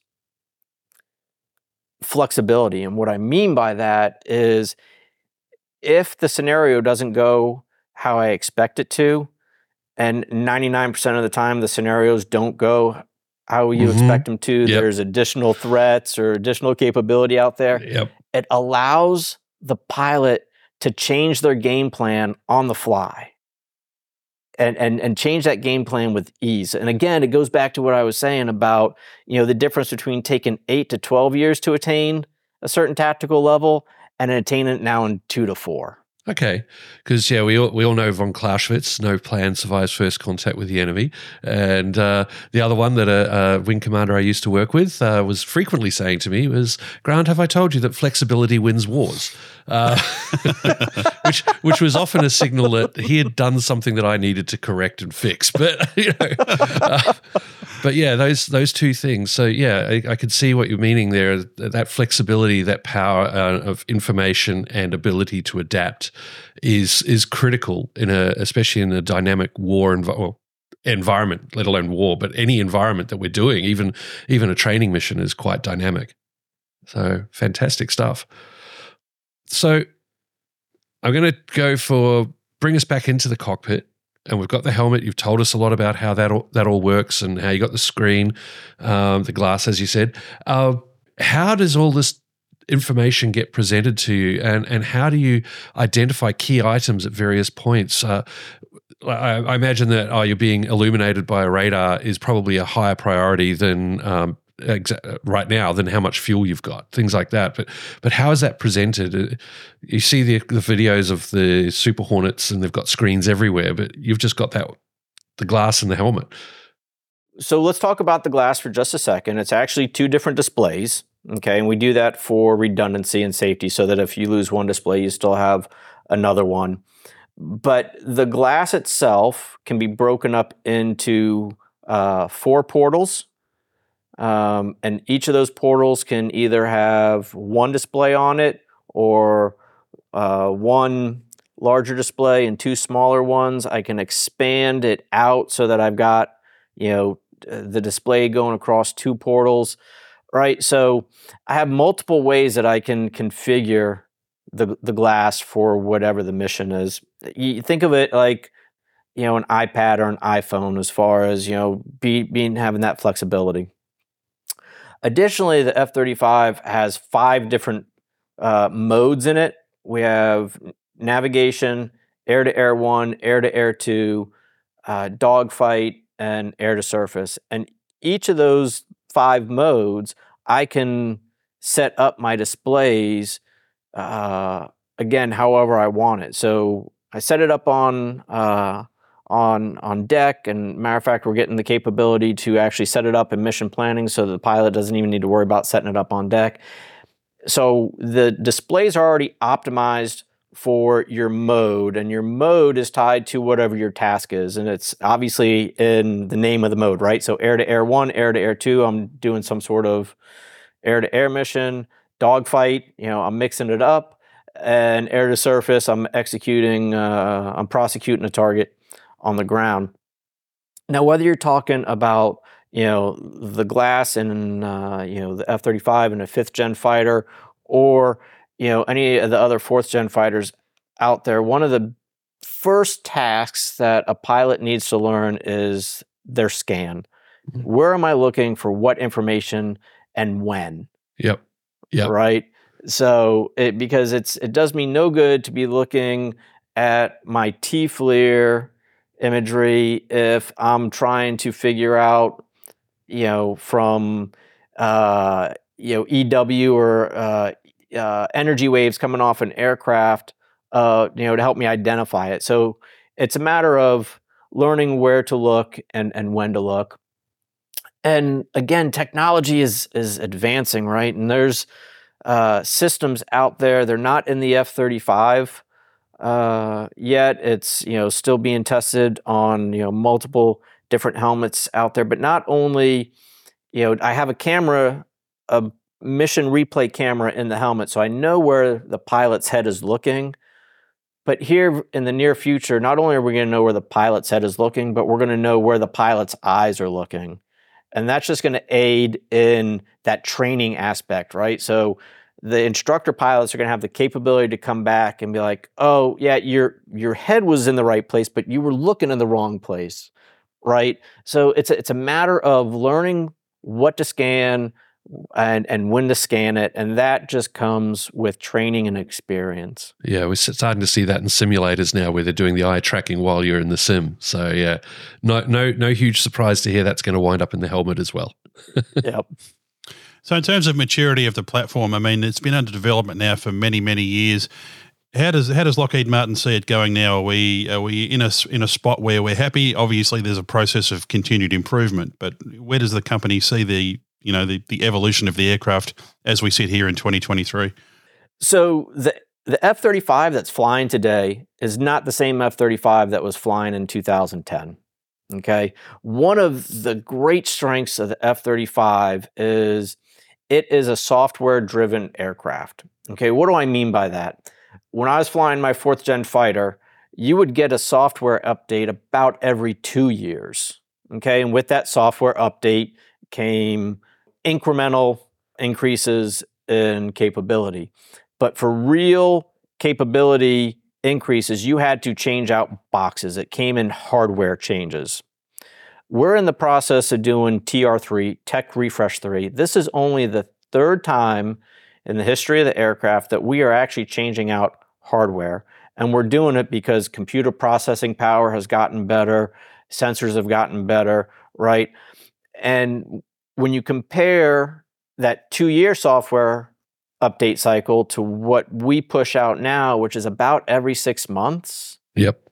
flexibility. And what I mean by that is if the scenario doesn't go how I expect it to, and 99% of the time the scenarios don't go how you Mhm. expect them to, Yep. there's additional threats or additional capability out there. Yep. It allows the pilot to change their game plan on the fly. And, and and change that game plan with ease. And again, it goes back to what I was saying about you know the difference between taking eight to twelve years to attain a certain tactical level and attaining it now in two to four. Okay, because yeah, we all, we all know von Clausewitz, no plan survives first contact with the enemy, and uh, the other one that a, a wing commander I used to work with uh, was frequently saying to me was, "Grant, have I told you that flexibility wins wars?" Uh, which which was often a signal that he had done something that I needed to correct and fix. But you know, uh, but yeah, those those two things. So yeah, I, I could see what you're meaning there. That flexibility, that power uh, of information and ability to adapt is is critical in a especially in a dynamic war env- well, environment, let alone war. But any environment that we're doing, even even a training mission, is quite dynamic. So fantastic stuff. So I'm going to go for bring us back into the cockpit. And we've got the helmet. You've told us a lot about how that all, that all works and how you got the screen, um, the glass, as you said. Uh, how does all this information get presented to you, and and how do you identify key items at various points? Uh, I, I imagine that oh, you're being illuminated by a radar is probably a higher priority than um, exa- right now than how much fuel you've got, things like that. But but how is that presented? Uh, You see the the videos of the Super Hornets, and they've got screens everywhere, but you've just got that the glass and the helmet. So let's talk about the glass for just a second. It's actually two different displays. Okay, and we do that for redundancy and safety so that if you lose one display, you still have another one. But the glass itself can be broken up into uh, four portals. Um, and each of those portals can either have one display on it or uh, one larger display and two smaller ones. I can expand it out so that I've got, you know, the display going across two portals. right? So I have multiple ways that I can configure the the glass for whatever the mission is. You think of it like you know an iPad or an iPhone as far as you know be, being having that flexibility. Additionally, the F35 has five different uh, modes in it. We have navigation, air to air one, air to air two, uh, dogfight, and air to surface. And each of those five modes, I can set up my displays uh, again however I want it. So I set it up on uh, on on deck, and matter of fact, we're getting the capability to actually set it up in mission planning, so the pilot doesn't even need to worry about setting it up on deck. So the displays are already optimized for your mode, and your mode is tied to whatever your task is, and it's obviously in the name of the mode, right? So air to air one, air to air two, I'm doing some sort of air to air mission, dogfight, you know, I'm mixing it up, and air to surface, I'm executing, uh, I'm prosecuting a target on the ground. Now, whether you're talking about you know the glass and uh, you know the F-35 and a fifth gen fighter, or you know any of the other fourth gen fighters out there, one of the first tasks that a pilot needs to learn is their scan. Mm-hmm. Where am I looking for what information and when? Yep. Yep. Right. So it because it's it does me no good to be looking at my T FLIR imagery if I'm trying to figure out, you know, from uh, you know EW or uh, uh, energy waves coming off an aircraft, uh, you know, to help me identify it. So it's a matter of learning where to look and and when to look. And again, technology is is advancing, right? And there's uh, systems out there. They're not in the F thirty five uh, yet. It's you know still being tested on you know multiple different helmets out there. But not only you know I have a camera, a mission replay camera in the helmet, so I know where the pilot's head is looking. But here in the near future, not only are we going to know where the pilot's head is looking, but we're going to know where the pilot's eyes are looking. And that's just going to aid in that training aspect, right? So the instructor pilots are going to have the capability to come back and be like, "Oh, yeah, your your head was in the right place, but you were looking in the wrong place." Right? So it's a, it's a matter of learning what to scan and and when to scan it, and that just comes with training and experience. Yeah, we're starting to see that in simulators now, where they're doing the eye tracking while you're in the sim. So yeah, no no no huge surprise to hear that's going to wind up in the helmet as well. yep. So, in terms of maturity of the platform, I mean, it's been under development now for many, many years. How does how does Lockheed Martin see it going now? Are we are we in a in a spot where we're happy? Obviously, there's a process of continued improvement, but where does the company see the you know the, the evolution of the aircraft as we sit here in 2023? So the the F 35 that's flying today is not the same F 35 that was flying in 2010. Okay. One of the great strengths of the F 35 is it is a software driven aircraft. Okay, what do I mean by that? When I was flying my fourth gen fighter, you would get a software update about every two years. Okay, and with that software update came incremental increases in capability. But for real capability increases, you had to change out boxes. It came in hardware changes. We're in the process of doing TR3, Tech Refresh 3. This is only the third time in the history of the aircraft that we are actually changing out hardware. And we're doing it because computer processing power has gotten better, sensors have gotten better, right? And when you compare that two year software update cycle to what we push out now, which is about every six months. Yep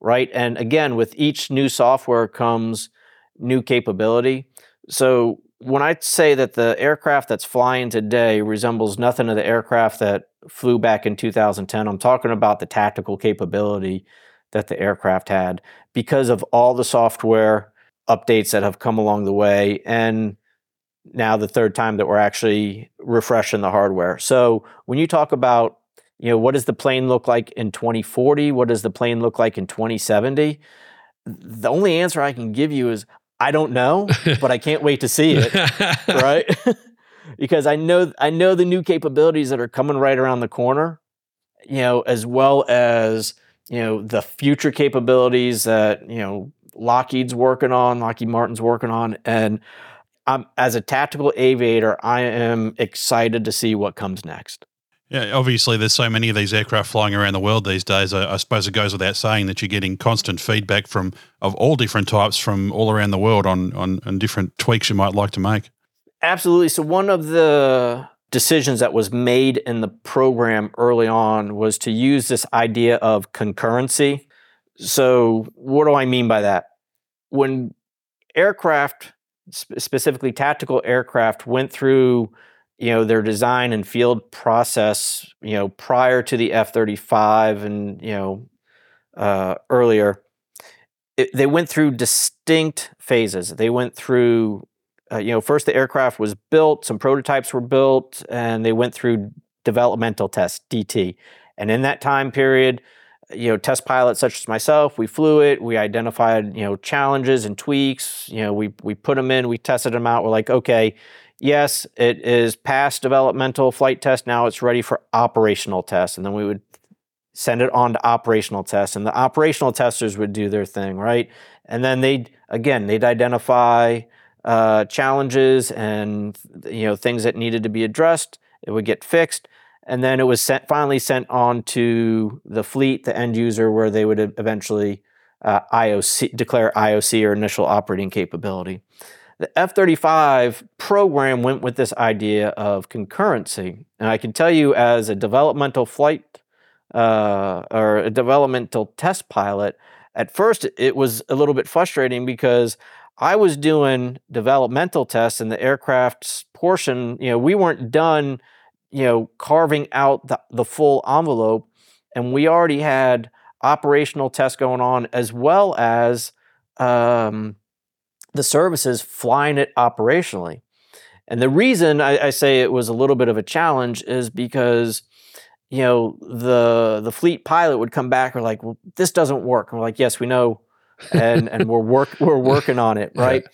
right? And again, with each new software comes new capability. So when I say that the aircraft that's flying today resembles nothing of the aircraft that flew back in 2010, I'm talking about the tactical capability that the aircraft had because of all the software updates that have come along the way and now the third time that we're actually refreshing the hardware. So when you talk about you know, what does the plane look like in 2040? What does the plane look like in 2070? The only answer I can give you is I don't know, but I can't wait to see it. right? because I know I know the new capabilities that are coming right around the corner, you know, as well as you know the future capabilities that you know Lockheed's working on, Lockheed Martin's working on, and I'm, as a tactical aviator, I am excited to see what comes next. Yeah, obviously, there's so many of these aircraft flying around the world these days. I, I, suppose it goes without saying that you're getting constant feedback from of all different types from all around the world on, on on different tweaks you might like to make. Absolutely. So one of the decisions that was made in the program early on was to use this idea of concurrency. So what do I mean by that? When aircraft, specifically tactical aircraft, went through you know their design and field process you know prior to the f-35 and you know uh, earlier it, they went through distinct phases. They went through uh, you know first the aircraft was built some prototypes were built and they went through developmental tests dt and in that time period you know test pilots such as myself we flew it we identified you know challenges and tweaks you know we we put them in we tested them out we're like okay yes, it is past developmental flight test. Now it's ready for operational test. And then we would send it on to operational tests. And the operational testers would do their thing, right? And then they'd, again, they'd identify uh, challenges and, you know, things that needed to be addressed. It would get fixed. And then it was sent, finally sent on to the fleet, the end user, where they would eventually uh, IOC, declare IOC or initial operating capability. The F 35 program went with this idea of concurrency. And I can tell you, as a developmental flight uh, or a developmental test pilot, at first it was a little bit frustrating because I was doing developmental tests in the aircraft's portion. You know, we weren't done, you know, carving out the, the full envelope, and we already had operational tests going on as well as um, the services flying it operationally. And the reason I, I, say it was a little bit of a challenge is because, you know, the the fleet pilot would come back or like, well, this doesn't work. And we're like, yes, we know, and and we're work we're working on it, right?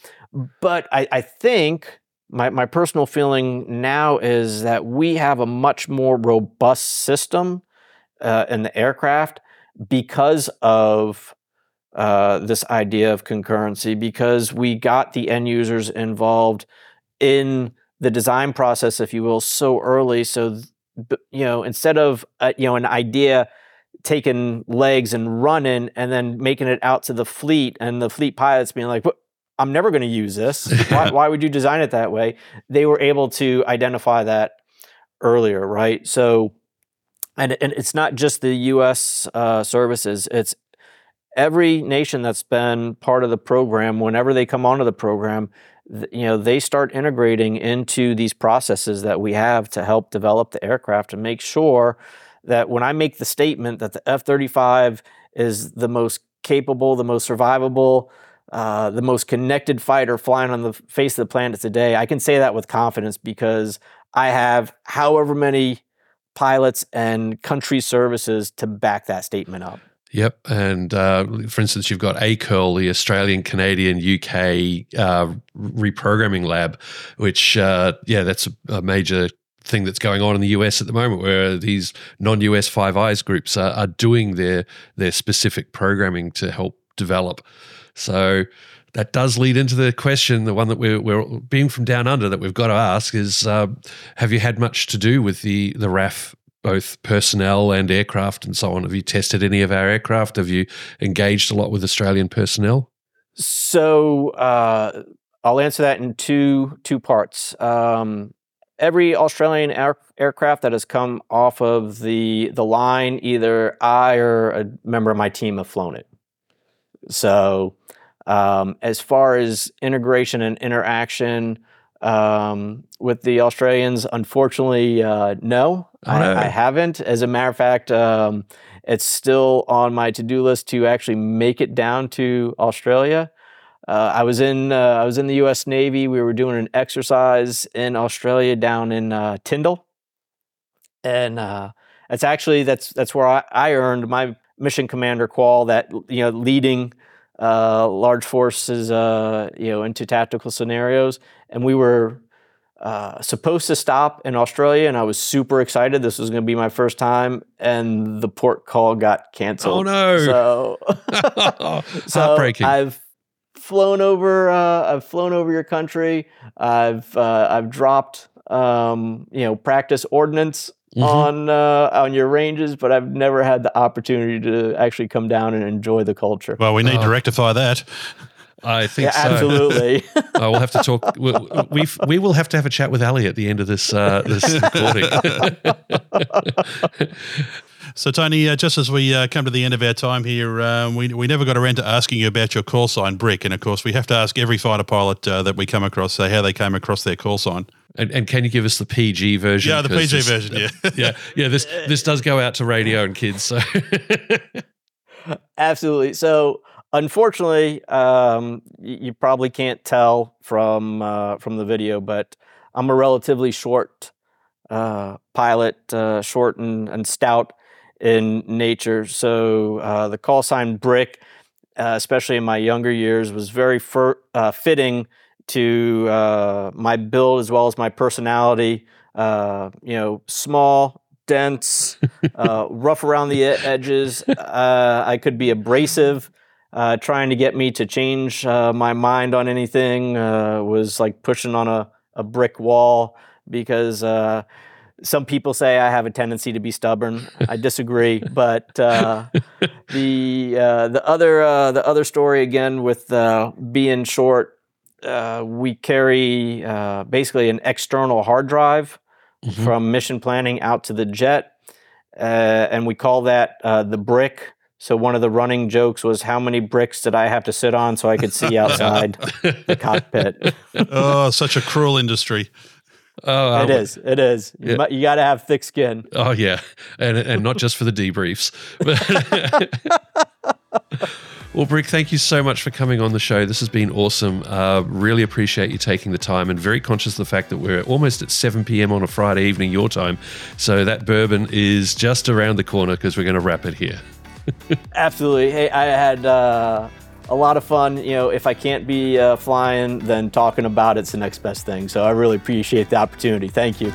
But I, I think my, my personal feeling now is that we have a much more robust system uh, in the aircraft because of uh, this idea of concurrency because we got the end users involved in the design process, if you will, so early. So, you know, instead of uh, you know an idea taking legs and running and then making it out to the fleet and the fleet pilots being like, I'm never going to use this. why, why would you design it that way? They were able to identify that earlier, right? So, and, and it's not just the U.S. Uh, services; it's every nation that's been part of the program, whenever they come onto the program, you know, they start integrating into these processes that we have to help develop the aircraft and make sure that when I make the statement that the F 35 is the most capable, the most survivable, uh, the most connected fighter flying on the face of the planet today, I can say that with confidence because I have however many pilots and country services to back that statement up. Yep. And uh, for instance, you've got ACURL, the Australian, Canadian, UK uh, reprogramming lab, which, uh, yeah, that's a, a, major thing that's going on in the US at the moment where these non US Five Eyes groups are, are doing their, their specific programming to help develop. So that does lead into the question, the one that we're, we're being from down under that we've got to ask is uh, have you had much to do with the, the RAAF both personnel and aircraft and so on. Have you tested any of our aircraft? Have you engaged a lot with Australian personnel? So uh, I'll answer that in two two parts. Um, every Australian air, aircraft that has come off of the the line, either I or a member of my team have flown it. So um, as far as integration and interaction, um, with the Australians, unfortunately, uh, no, I, I, haven't. As a matter of fact, um, it's still on my to-do list to actually make it down to Australia. Uh, I was in uh, I was in the U.S. Navy. We were doing an exercise in Australia down in uh, Tindal, and uh, that's actually that's that's where I, I earned my mission commander qual. That you know, leading uh, large forces, uh, you know, into tactical scenarios. And we were uh, supposed to stop in Australia, and I was super excited. This was going to be my first time, and the port call got canceled. Oh, no. So, so Heartbreaking. I've flown over. Uh, I've flown over your country. I've uh, I've dropped um, you know practice ordnance Mhm. on uh, on your ranges, but I've never had the opportunity to actually come down and enjoy the culture. Well, we need to Oh. rectify that. I think Yeah, so. absolutely. I will have to talk. We, we we will have to have a chat with Ali at the end of this uh, this recording. So, Tony, uh, just as we uh, come to the end of our time here, um, we, we never got around to asking you about your call sign, Brick. And of course, we have to ask every fighter pilot uh, that we come across uh, how they came across their call sign. And, and can you give us the PG version? Yeah, the PG this- version, yeah. yeah, yeah. This this does go out to radio and kids. So Absolutely. So, unfortunately, um, you probably can't tell from uh, from the video, but I'm a relatively short uh, pilot, uh, short and, and stout in nature. So, uh, the call sign Brick, uh, especially in my younger years, was very fir- uh, fitting to uh, my build as well as my personality. Uh, you know, small, dense, uh, rough around the edges. Uh, I could be abrasive. Uh, trying to get me to change uh, my mind on anything uh, was like pushing on a, a brick wall because uh, some people say I have a tendency to be stubborn. I disagree, but uh, the uh, the other uh, the other story again with uh, being short, uh, we carry uh, basically an external hard drive Mhm. from mission planning out to the jet, uh, and we call that uh, the brick. So one of the running jokes was, "How many bricks did I have to sit on so I could see outside the cockpit?" oh, such a cruel industry. oh, it is. It is. You, Yeah. mu- you got to have thick skin. Oh yeah, and and not just for the debriefs. well, Brick, thank you so much for coming on the show. This has been awesome. Uh, really appreciate you taking the time, and very conscious of the fact that we're almost at seven p.m. on a Friday evening your time, so that bourbon is just around the corner because we're going to wrap it here. Absolutely. Hey, I had uh, a lot of fun. You know, if I can't be uh, flying, then talking about it's the next best thing. So I really appreciate the opportunity. Thank you.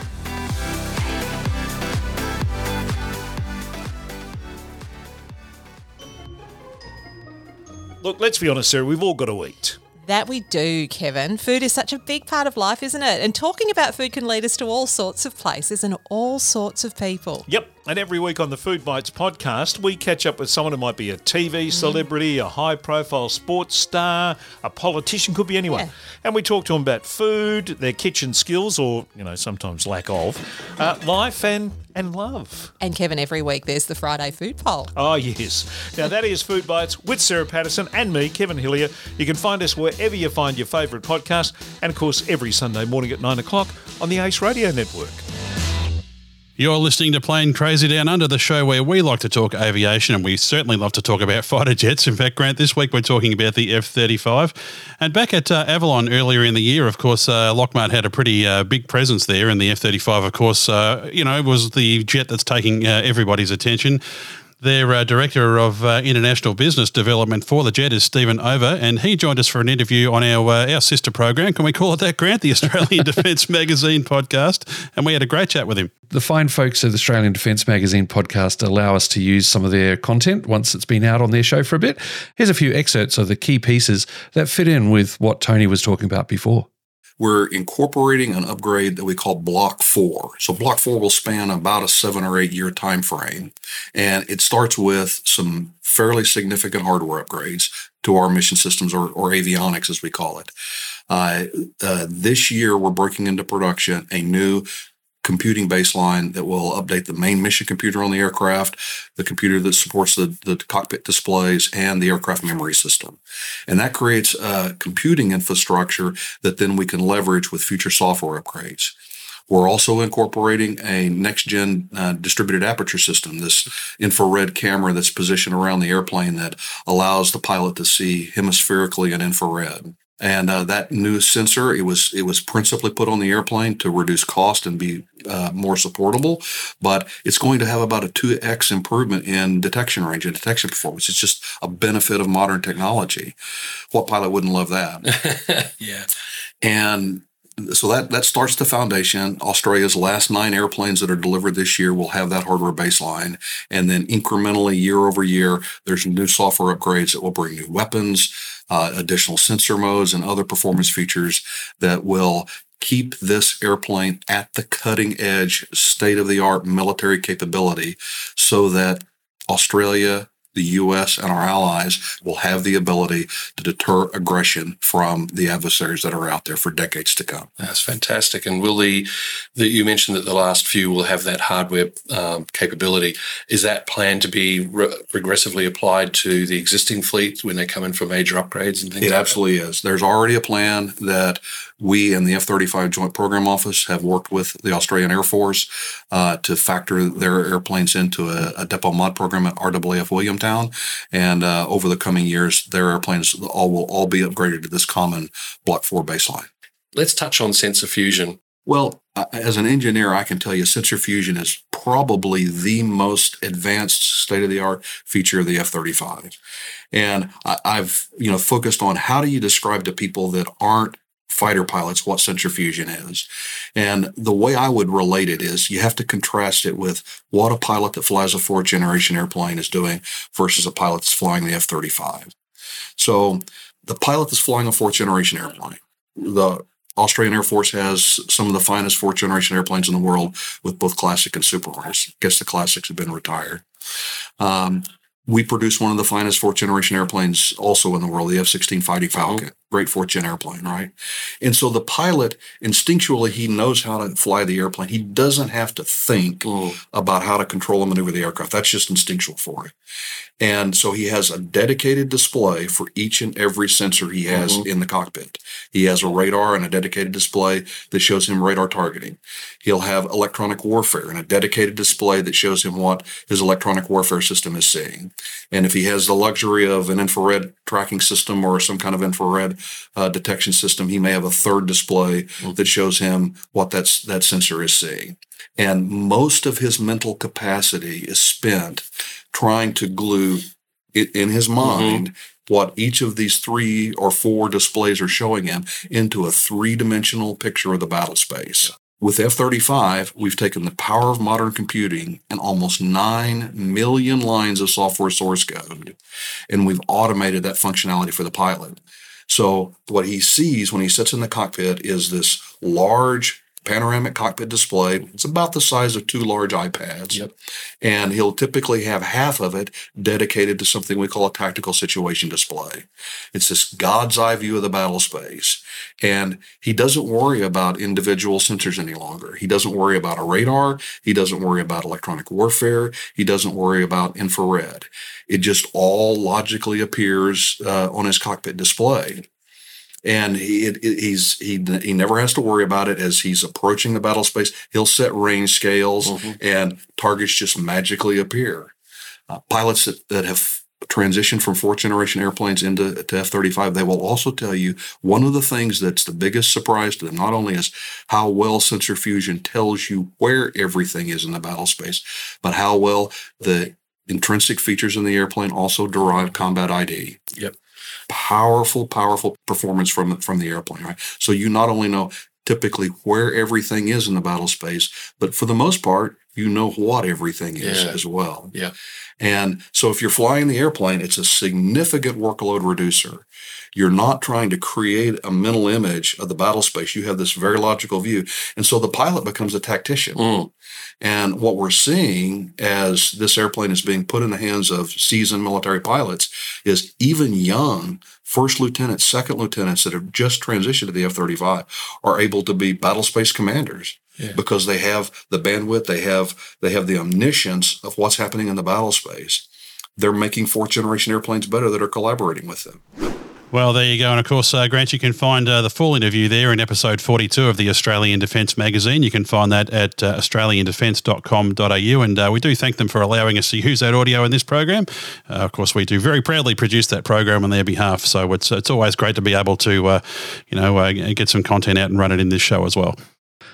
Look, let's be honest, Sarah, we've all got to eat. That we do, Kevin. Food is such a big part of life, isn't it? And talking about food can lead us to all sorts of places and all sorts of people. Yep. And every week on the Food Bites podcast, we catch up with someone who might be a TV celebrity, a high profile sports star, a politician, could be anyone. Yeah. And we talk to them about food, their kitchen skills, or, you know, sometimes lack of, uh, life and, and love. And Kevin, every week there's the Friday food poll. Oh, yes. Now, that is Food Bites with Sarah Patterson and me, Kevin Hillier. You can find us wherever you find your favourite podcast, and of course, every Sunday morning at 9 o'clock on the Ace Radio Network. You're listening to Plane Crazy Down Under, the show where we like to talk aviation, and we certainly love to talk about fighter jets. In fact, Grant, this week we're talking about the F 35. And back at uh, Avalon earlier in the year, of course, uh, Lockmart had a pretty uh, big presence there, and the F 35, of course, uh, you know, was the jet that's taking uh, everybody's attention. Their uh, director of uh, international business development for the jet is Steven Over, and he joined us for an interview on our uh, our sister program. Can we call it that, Grant? The Australian Defence Magazine podcast, and we had a great chat with him. The fine folks of the Australian Defence Magazine podcast allow us to use some of their content once it's been out on their show for a bit. Here's a few excerpts of the key pieces that fit in with what Tony was talking about before. We're incorporating an upgrade that we call block four. So block four will span about a seven or eight year time frame and it starts with some fairly significant hardware upgrades to our mission systems or, or avionics as we call it. Uh, uh, this year we're breaking into production a new computing baseline that will update the main mission computer on the aircraft, the computer that supports the, the cockpit displays, and the aircraft memory system. And that creates a computing infrastructure that then we can leverage with future software upgrades. We're also incorporating a next gen uh, distributed aperture system, this infrared camera that's positioned around the airplane that allows the pilot to see hemispherically in infrared. And uh, that new sensor, it was it was principally put on the airplane to reduce cost and be uh, more supportable, but it's going to have about a two x improvement in detection range and detection performance. It's just a benefit of modern technology. What pilot wouldn't love that? yeah. And so that that starts the foundation. Australia's last nine airplanes that are delivered this year will have that hardware baseline, and then incrementally, year over year, there's new software upgrades that will bring new weapons, uh, additional sensor modes, and other performance features that will keep this airplane at the cutting edge, state of the art military capability, so that Australia the U.S. and our allies will have the ability to deter aggression from the adversaries that are out there for decades to come. That's fantastic. And will the, the you mentioned that the last few will have that hardware um, capability. Is that planned to be re- regressively applied to the existing fleet when they come in for major upgrades and things? It like absolutely is. There's already a plan that we and the F-35 Joint Program Office have worked with the Australian Air Force uh, to factor their airplanes into a, a, depot mod program at RAAF Williamtown, and uh, over the coming years, their airplanes all will all be upgraded to this common Block Four baseline. Let's touch on sensor fusion. Well, as an engineer, I can tell you sensor fusion is probably the most advanced state of the art feature of the F 35. And I, have you know, focused on how do you describe to people that aren't fighter pilots what sensor fusion is. And the way I would relate it is you have to contrast it with what a pilot that flies a fourth generation airplane is doing versus a pilot that's flying the F 35. So the pilot that's flying a fourth generation airplane, the Australian Air Force has some of the finest fourth generation airplanes in the world with both classic and super hornets. I guess the classics have been retired. Um, we produce one of the finest fourth generation airplanes also in the world, the F 16 Fighting Falcon. Great fortune airplane, right? And so the pilot instinctually he knows how to fly the airplane. He doesn't have to think mm. about how to control and maneuver the aircraft. That's just instinctual for him. And so he has a dedicated display for each and every sensor he has mm-hmm. in the cockpit. He has a radar and a dedicated display that shows him radar targeting. He'll have electronic warfare and a dedicated display that shows him what his electronic warfare system is seeing. And if he has the luxury of an infrared tracking system or some kind of infrared uh, detection system, he may have a third display mm-hmm. that shows him what that's, that sensor is seeing. And most of his mental capacity is spent trying to glue it in his mm-hmm. mind mm-hmm. what each of these three or four displays are showing him into a three dimensional picture of the battle space. With F 35, we've taken the power of modern computing and almost 9 million lines of software source code, and we've automated that functionality for the pilot. So, what he sees when he sits in the cockpit is this large panoramic cockpit display. It's about the size of two large iPads. Yep. And he'll typically have half of it dedicated to something we call a tactical situation display. It's this God's eye view of the battle space. And he doesn't worry about individual sensors any longer. He doesn't worry about a radar. He doesn't worry about electronic warfare. He doesn't worry about infrared. It just all logically appears uh, on his cockpit display and he it, he's he he never has to worry about it as he's approaching the battle space. He'll set range scales, mm-hmm. and targets just magically appear. Uh, pilots that, that have transitioned from fourth generation airplanes into F 35, they will also tell you one of the things that's the biggest surprise to them, not only is how well sensor fusion tells you where everything is in the battle space, but how well the intrinsic features in the airplane also derive combat ID. Yep powerful, powerful performance from from the airplane, right? So you not only know typically where everything is in the battle space, but for the most part, you know what everything is yeah. as well. Yeah. And so if you're flying the airplane, it's a significant workload reducer. You're not trying to create a mental image of the battle space. You have this very logical view. And so the pilot becomes a tactician. Mm. And what we're seeing as this airplane is being put in the hands of seasoned military pilots is even young first lieutenants, second lieutenants that have just transitioned to the F 35 are able to be battle space commanders. Yeah. Because they have the bandwidth, they have they have the omniscience of what's happening in the battle space. They're making fourth generation airplanes better that are collaborating with them. Well, there you go. And of course, uh, Grant, you can find uh, the full interview there in episode 42 of the Australian Defence magazine. You can find that at uh, australiandefence.com.au. And uh, we do thank them for allowing us to use that audio in this program. Uh, of course, we do very proudly produce that program on their behalf. So it's, it's always great to be able to, uh, you know, get some content out and run it in this show as well.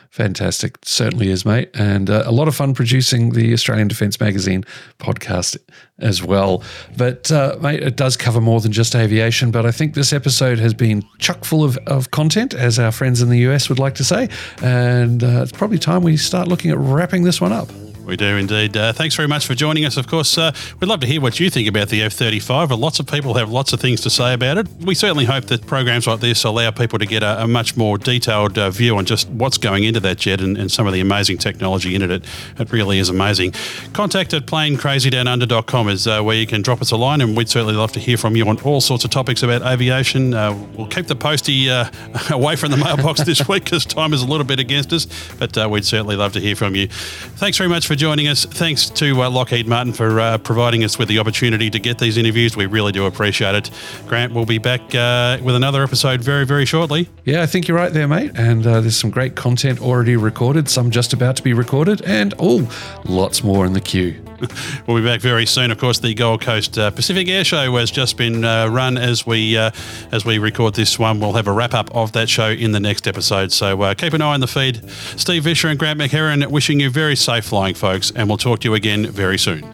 Fantastic. Certainly is, mate. And uh, a lot of fun producing the Australian Defence Magazine podcast as well. But, uh, mate, it does cover more than just aviation. But I think this episode has been chock full of, of content, as our friends in the US would like to say. And uh, it's probably time we start looking at wrapping this one up. We do indeed. Uh, thanks very much for joining us. Of course, uh, we'd love to hear what you think about the F 35. Lots of people have lots of things to say about it. We certainly hope that programs like this allow people to get a, a much more detailed uh, view on just what's going into that jet and, and, some of the amazing technology in it. It, it really is amazing. Contact at planecrazydownunder.com is uh, where you can drop us a line, and we'd certainly love to hear from you on all sorts of topics about aviation. Uh, we'll keep the postie uh, away from the mailbox this week because time is a little bit against us, but we'd certainly love to hear from you. Thanks very much for joining us. Thanks to uh, Lockheed Martin for uh, providing us with the opportunity to get these interviews. We really do appreciate it. Grant will be back uh, with another episode very, very shortly. Yeah, I think you're right there, mate. And uh, there's some great content already recorded, some just about to be recorded, and oh, lots more in the queue. we'll be back very soon. Of course, the Gold Coast uh, Pacific Air Show has just been uh, run as we uh, as we record this one. We'll have a wrap up of that show in the next episode. So uh, keep an eye on the feed. Steve Visscher and Grant McHarg wishing you very safe flying, folks, and we'll talk to you again very soon.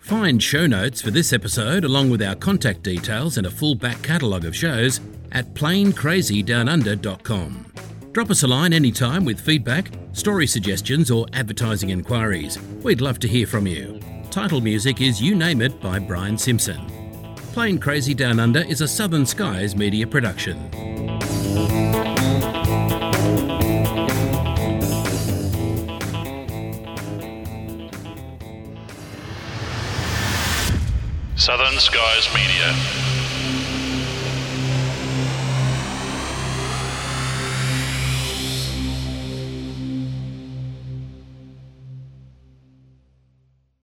Find show notes for this episode along with our contact details and a full back catalogue of shows at planecrazydownunder.com. Drop us a line anytime with feedback, story suggestions, or advertising inquiries. We'd love to hear from you. Title music is You Name It by Brian Simpson. Plane Crazy Down Under is a Southern Skies media production. Southern Skies Media.